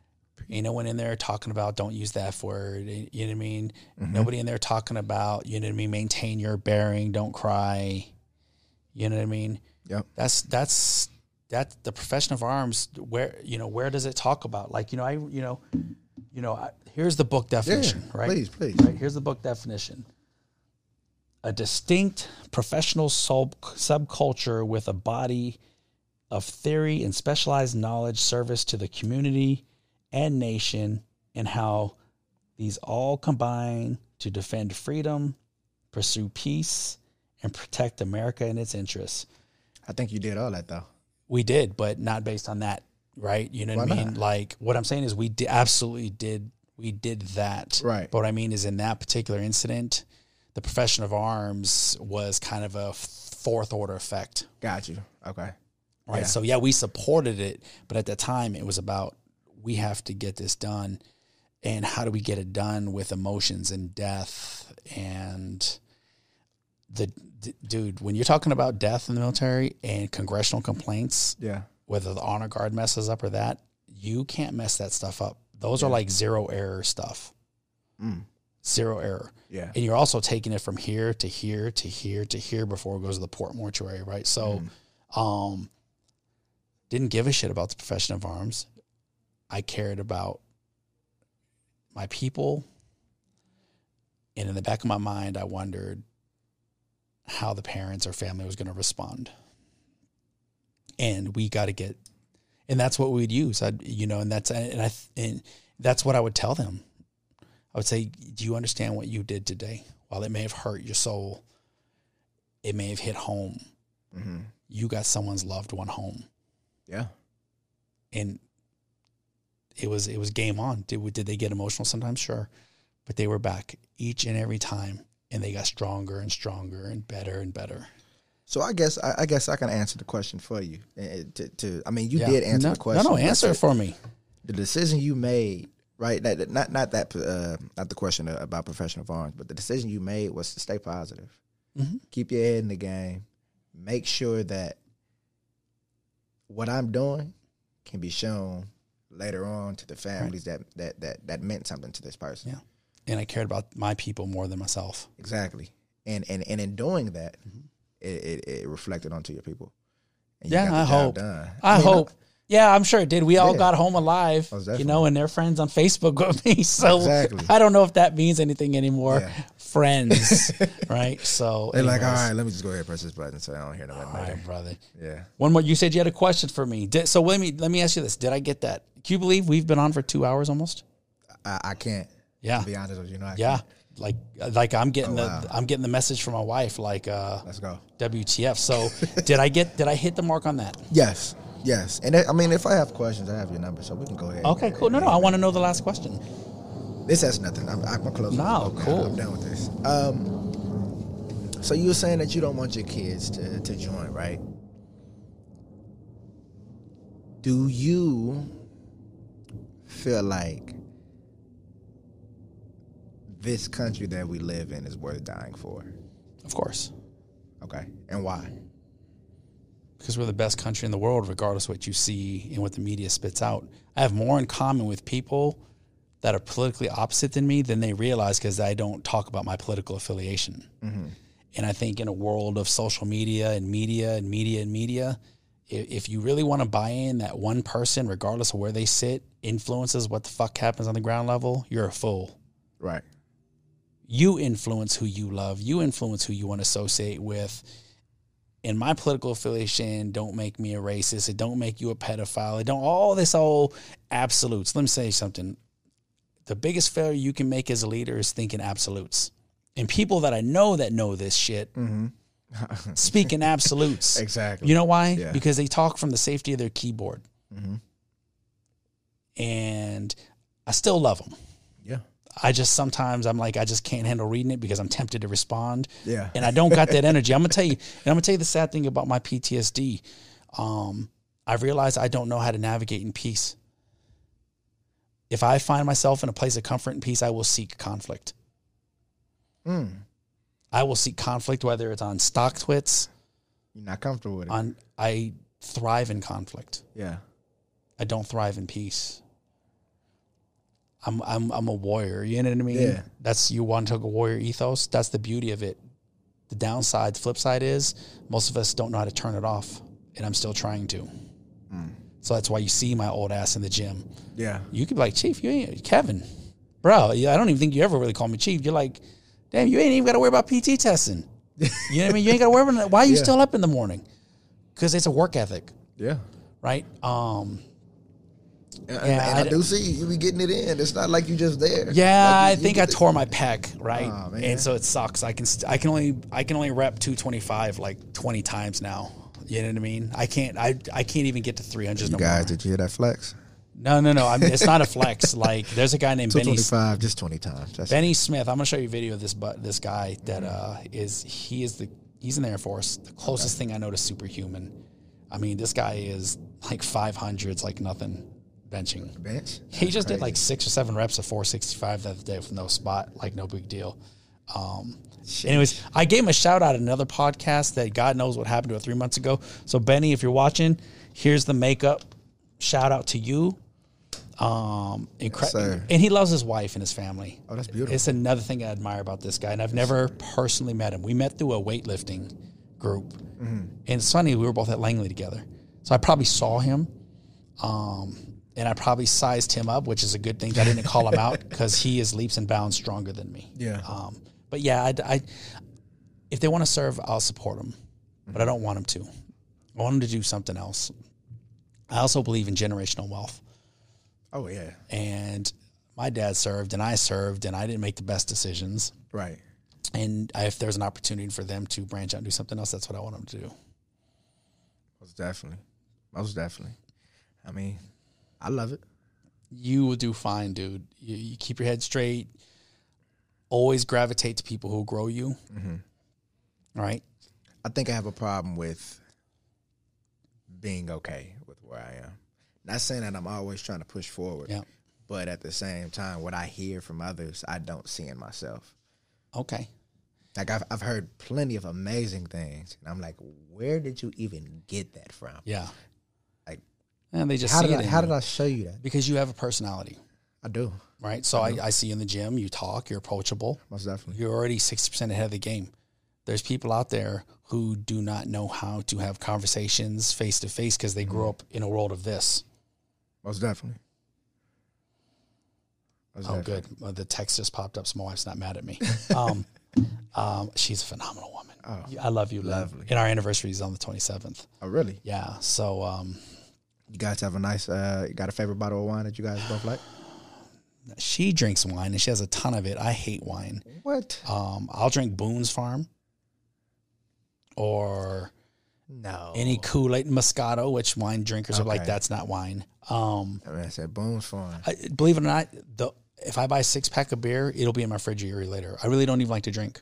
Ain't no one in there talking about don't use that F word. You know what I mean? Mm-hmm. Nobody in there talking about, you know what I mean, maintain your bearing, don't cry. You know what I mean? Yep. That's that's that's the profession of arms where you know, where does it talk about? Like, you know, I you know, you know, I, here's the book definition, right? Please, please. Right, here's the book definition. A distinct professional sub- subculture with a body of theory and specialized knowledge service to the community and nation and how these all combine to defend freedom, pursue peace, and protect America and its interests. I think you did all that though. We did, but not based on that, right? You know what I mean? not? Like what I'm saying is we di- absolutely did we did that. Right. But what I mean is in that particular incident, the profession of arms was kind of a fourth order effect. Got you. Okay. Right. Yeah. So yeah, we supported it, but at the time it was about we have to get this done and how do we get it done with emotions and death and the d- dude when you're talking about death in the military and congressional complaints Yeah. whether the honor guard messes up or that you can't mess that stuff up those are like zero error stuff Mm. Zero error Yeah. and you're also taking it from here to here to here to here before it goes to the port mortuary, right? So, um, didn't give a shit about the profession of arms. I cared about my people, and in the back of my mind, I wondered how the parents or family was going to respond. And we got to get, and that's what we'd use. I, you know, and that's and I and that's what I would tell them. I would say, Do you understand what you did today? While it may have hurt your soul, it may have hit home. Mm-hmm. You got someone's loved one home. Yeah. And it was it was game on. Did, did they get emotional sometimes? Sure. But they were back each and every time and they got stronger and stronger and better and better. So I guess I, I guess I can answer the question for you. Eh, To, to I mean, you Yeah. did answer no, the question. No, no, answer it for me. the decision you made, right? That, not not that uh, not the question about professional arms, but the decision you made was to stay positive, Mhm. keep your head in the game, make sure that what I'm doing can be shown later on to the families that, that that that meant something to this person. Yeah. And I cared about my people more than myself. Exactly, and and and in doing that, it, it, it reflected onto your people. And Mm-hmm. Yeah, got the I hope. Done. I mean, hope. Yeah, I'm sure it did. We all Yeah. got home alive, Most you know, and they're friends on Facebook with me. So Exactly. I don't know if that means anything anymore. Yeah. Friends, right? So They're like, all right, let me just go ahead and press this button so I don't hear no all later. right, brother. Yeah. One more. You said you had a question for me. Did, so let me let me ask you this: Did I get that? Can you believe we've been on for two hours almost? I, I can't. Yeah, To be honest with you, no, I yeah. can't. Like like I'm getting Oh, the wow. I'm getting the message from my wife. Like uh, Let's go. WTF? So did I get did I hit the mark on that? Yes, yes. And I mean, if I have questions, I have your number, so we can go ahead. Okay, cool. No, no, I want to know the last question. This has nothing. I'm, I'm close. No, cool. I'm done with this. Um. So you were saying that you don't want your kids to to join, right? Do you feel like this country that we live in is worth dying for? Of course, Okay, and why? Because we're the best country in the world, regardless of what you see and what the media spits out. I have more in common with people that are politically opposite than me than they realize because I don't talk about my political affiliation. Mm-hmm. And I think in a world of social media and media and media and media, if you really want to buy in that one person, regardless of where they sit, influences what the fuck happens on the ground level, you're a fool. Right. You influence who you love. You influence who you want to associate with. And my political affiliation don't make me a racist. It don't make you a pedophile. It don't all this old absolutes. Let me say something. The biggest failure you can make as a leader is thinking absolutes. And people that I know that know this shit speak in absolutes. Exactly. You know why? Yeah. Because they talk from the safety of their keyboard. Mm-hmm. And I still love them. I just sometimes I'm like I just can't handle reading it because I'm tempted to respond. Yeah. And I don't got that energy. I'm gonna tell you, and I'm gonna tell you the sad thing about my PTSD. Um, I realized I don't know how to navigate in peace. If I find myself in a place of comfort and peace, I will seek conflict. Mm. I will seek conflict, whether it's on StockTwits, You're not comfortable with it. on I thrive in conflict. yeah. I don't thrive in peace. I'm I'm I'm a warrior. You know what I mean? Yeah. That's you want to take a warrior ethos. That's the beauty of it. The downside, the flip side is most of us don't know how to turn it off, and I'm still trying to. So that's why you see my old ass in the gym. Yeah. You could be like, Chief, you ain't Kevin, bro. I don't even think you ever really call me Chief. You're like, Damn, you ain't even got to worry about PT testing. You know what I mean? You ain't got to worry about that. Why are you Yeah. still up in the morning? Because it's a work ethic, Yeah. right? Um, Yeah, and I, I- do see you be getting it in. It's not like you just there. Yeah, Like, I you- you think I tore my pec, right? Man. and so it sucks. I can st- I can only I can only rep 225 like 20 times now. You know what I mean? I can't I I can't even get to 300 no guys, more. did you hear that flex? No, no, no. I mean, it's not a flex. like there's a guy named Two Benny twenty five, just twenty times. That's Benny Smith. I'm gonna show you a video of this but this guy that uh is he is the he's in the Air Force. The closest thing I know to superhuman. I mean, this guy is like 500s like nothing benching. bench. He That's just did like six or seven reps of 465 the other day with no spot, like no big deal. Um, anyways, I gave him a shout out at another podcast that God knows what happened to it three months ago. So Benny, if you're watching, here's the makeup. Shout out to you. Um, incre- sir. and he loves his wife and his family. Oh, that's beautiful. It's another thing I admire about this guy, and I've never personally met him. We met through a weightlifting group, Mm-hmm. and it's funny we were both at Langley together. So I probably saw him, um, and I probably sized him up, which is a good thing. I didn't call him out because he is leaps and bounds stronger than me. Yeah. Um, but yeah, I, I- if they want to serve, I'll support them, but I don't want them to. I want them to do something else. I also believe in generational wealth Oh yeah, and my dad served and I served and I didn't make the best decisions. right. And I, if there's an opportunity for them to branch out and do something else, that's what I want them to do. Most definitely, most definitely. I mean, I love it. You will do fine, dude. You, you keep your head straight. Always gravitate to people who grow you. Mm-hmm. Right? I think I have a problem with being okay with where I am. Not saying that I'm always trying to push forward, Yeah. but at the same time, what I hear from others, I don't see in myself. Okay. Like I've I've heard plenty of amazing things, and I'm like, where did you even get that from? Yeah. And they just how see did I, how you. did I show you that? because you have a personality, I do, right? So I, I see you in the gym, you talk, you're approachable. most definitely. You're already 60% ahead of the game. There's people out there who do not know how to have conversations face to face because they grew up in a world of this. Most definitely. Most Oh, definitely. good. Well, the text just popped up, so my wife's not mad at me. Um, um, she's a phenomenal woman. Oh, I love you, Lynn. lovely. And our anniversary is on the 27th. Oh, really? Yeah. So um, You guys have a nice. Uh, you got a favorite bottle of wine that you guys both like? she drinks wine and she has a ton of it. I hate wine. What? Um, I'll drink Boone's Farm or No. any Kool Aid Moscato, which wine drinkers are like, that's not wine. Um, I, mean, I said Boone's Farm. I, believe it or not, the if I buy a six pack of beer, it'll be in my refrigerator later. I really don't even like to drink.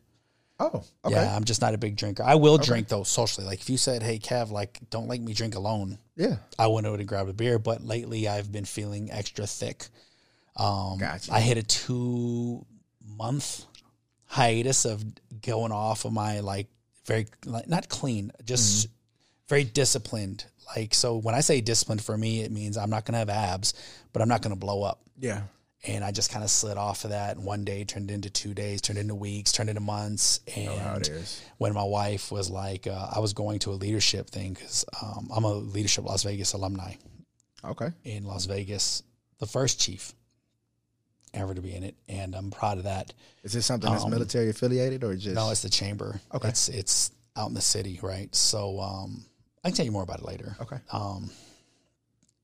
Oh, okay. Yeah, I'm just not a big drinker. I will drink though socially. Like if you said, "Hey, Kev, like don't let me drink alone," Yeah. I went over have grabbed a beer. But lately, I've been feeling extra thick. Um, Gotcha. I hit a two month hiatus of going off of my like very like, not clean, just very disciplined. Like so, when I say disciplined for me, it means I'm not gonna have abs, but I'm not gonna blow up. Yeah. And I just kind of slid off of that. And one day turned into two days, turned into weeks, turned into months. know how it And when my wife was like, uh, I was going to a leadership thing because um, I'm a leadership Las Vegas alumni Okay. in Las Vegas, the first chief ever to be in it, and I'm proud of that. Is this something that's Um, military affiliated or just? No, it's the chamber. Okay. it's it's out in the city, right? So um, I can tell you more about it later. okay. Um,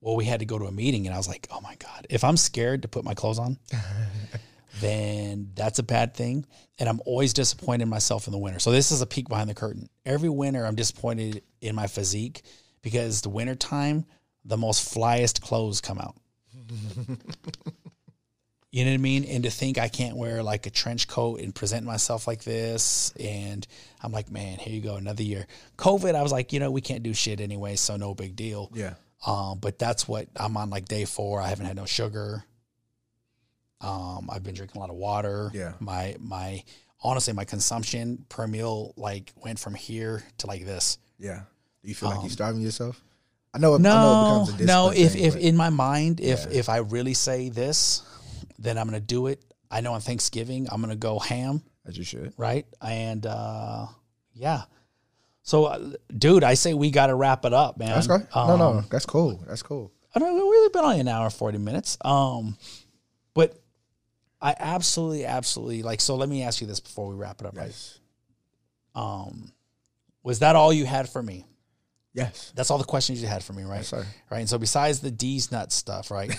well, we had to go to a meeting, and I was like, "Oh my god! If I'm scared to put my clothes on, then that's a bad thing." And I'm always disappointed in myself in the winter. So this is a peek behind the curtain. Every winter, I'm disappointed in my physique because the winter time, the most flyest clothes come out. You know what I mean? And to think I can't wear like a trench coat and present myself like this. And I'm like, man, here you go, another year. COVID, I was like, you know, we can't do shit anyway, so no big deal. Yeah. Um, but that's what I'm on like day four. I haven't had no sugar. Um, I've been drinking a lot of water. Yeah. My my honestly, my consumption per meal like went from here to like this. Yeah. Do you feel like you're starving yourself? I know. It, I know it Um, No, becomes a no. discipline If thing, if in my mind, if Yeah. if I really say this, then I'm gonna do it. I know on Thanksgiving I'm gonna go ham, as you should. right? And uh, yeah. So, uh, dude, I say we got to wrap it up, man. That's great. no, no, Um, that's cool. That's cool. I don't know. We've really been only an hour and forty minutes. Um, but I absolutely, absolutely like. So let me ask you this before we wrap it up. Right? Um, was that all you had for me? Yes. That's all the questions you had for me, right? Yes, sir. Right. And so besides the D's nuts stuff, right?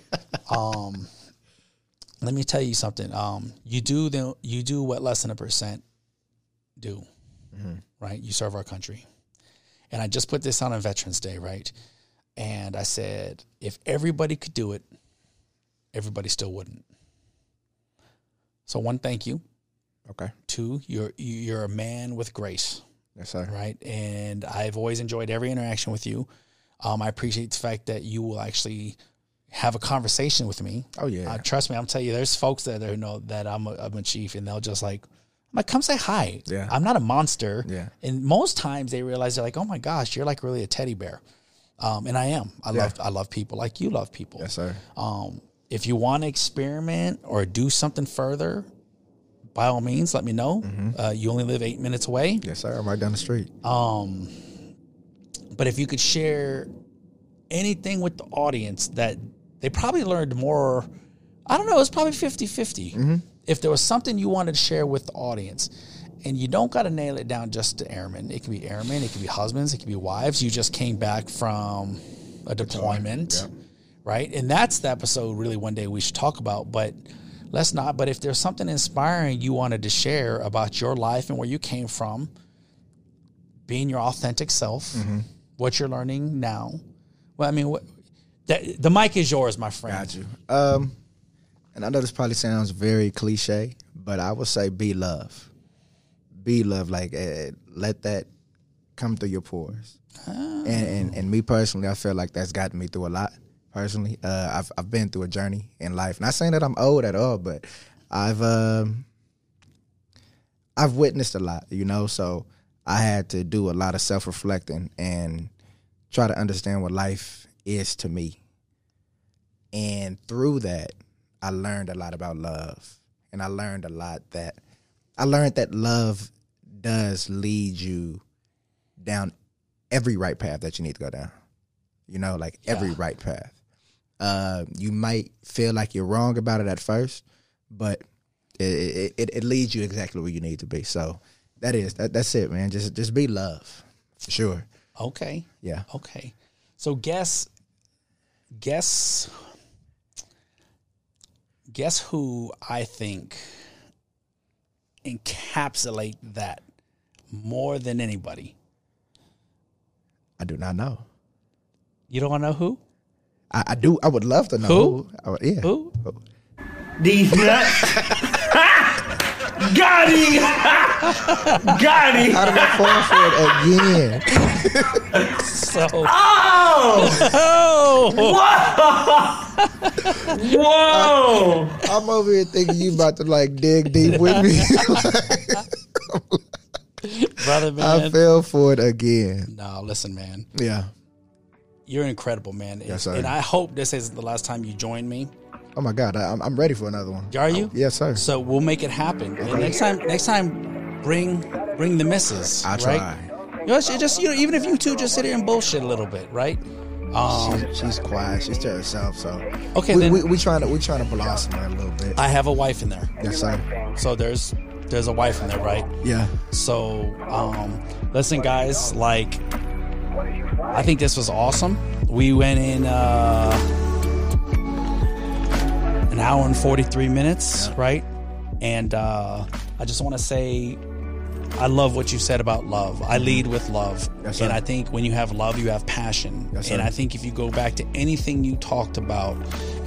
um, let me tell you something. Um, you do the you do what less than a percent do, right? You serve our country, and I just put this on on Veterans Day, right? And I said, if everybody could do it, everybody still wouldn't. So one, thank you. Okay. Two, you're you're a man with grace Yes, sir. right? And I've always enjoyed every interaction with you. Um, I appreciate the fact that you will actually have a conversation with me. Oh, yeah. Uh, trust me, I'm telling you, there's folks that are, know that I'm a, I'm a chief, and they'll just like, like, come say hi. Yeah. I'm not a monster. Yeah. And most times they realize they're like, oh my gosh, you're like really a teddy bear. Um, and I am. I love I love people like you love people. Yes, sir. Um, if you want to experiment or do something further, by all means, let me know. Uh, you only live eight minutes away. Yes, sir. I'm right down the street. Um, but if you could share anything with the audience that they probably learned more, I don't know, it's probably 50 50. If there was something you wanted to share with the audience, and you don't got to nail it down just to airmen, it could be airmen, it could be husbands, it could be wives. You just came back from a deployment, right? And that's the episode really one day we should talk about, but let's not. But if there's something inspiring you wanted to share about your life and where you came from, being your authentic self, Mm-hmm. what you're learning now. Well, I mean, what, that, the mic is yours, my friend. Got you. Um, and I know this probably sounds very cliche, but I would say be love. Be love. Like uh, let that come through your pores. And, and and me personally, I feel like that's gotten me through a lot. Personally, uh, I've I've been through a journey in life. Not saying that I'm old at all, but I've um, I've witnessed a lot. You know, so I had to do a lot of self reflecting and try to understand what life is to me. And through that, I learned a lot about love. And I learned a lot that I learned that love does lead you down every right path that you need to go down. You know, like every right path. Uh, you might feel like you're wrong about it at first, but it, it, it leads you exactly where you need to be. So that is that, that's it, man. Just just be love, for sure. Okay. Yeah. Okay. So guess, guess, guess who I think encapsulate that more than anybody. I do not know. You don't want to know who? I, I do. I would love to know Who? I would- yeah. Who? These nuts. Got him. Got him. How did I fall for it again? So, Oh! oh, Whoa! I'm over here thinking you about to like dig deep with me. brother, man. I fell for it again. no, listen, man. Yeah. You're incredible, man. Yes, sir. And I hope this isn't the last time you join me. Oh my God, I, I'm I'm ready for another one. Are you? Yes, sir. So we'll make it happen. And next time, next time, bring bring the missus. I right? try. You know, just you know, even if you two just sit here and bullshit a little bit, right? Um, She- she's quiet. She's to herself. So Okay, we, then- we, we trying to we trying to blossom her a little bit. I have a wife in there, yes, sir. so there's there's a wife in there, right? Yeah. So, um, listen, guys, like, I think this was awesome. We went in uh, an hour and 43 minutes, right? And uh, I just want to say, I love what you said about love. I lead with love. Yes, and I think when you have love, you have passion. Yes, and. I think if you go back to anything you talked about,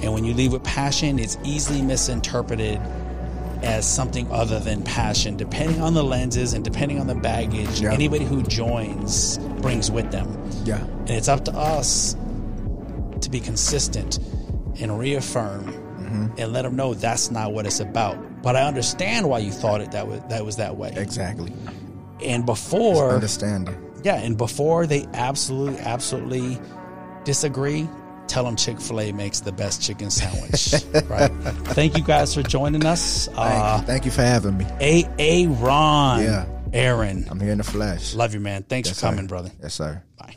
and when you lead with passion, it's easily misinterpreted as something other than passion, depending on the lenses and depending on the baggage Yeah. anybody who joins brings with them. Yeah. And it's up to us to be consistent and reaffirm Mm-hmm. and let them know that's not what it's about. But I understand why you thought it that was that was that way. Exactly. And before Understanding. yeah, and before they absolutely, absolutely disagree, tell them Chick fil A makes the best chicken sandwich. right? Thank you guys for joining us. Thank, Uh, you. Thank you for having me. A. A. Ron. Yeah. Aaron. I'm here in the flesh. Love you, man. Thanks Yes, for coming, sir. brother. Yes, sir. Bye.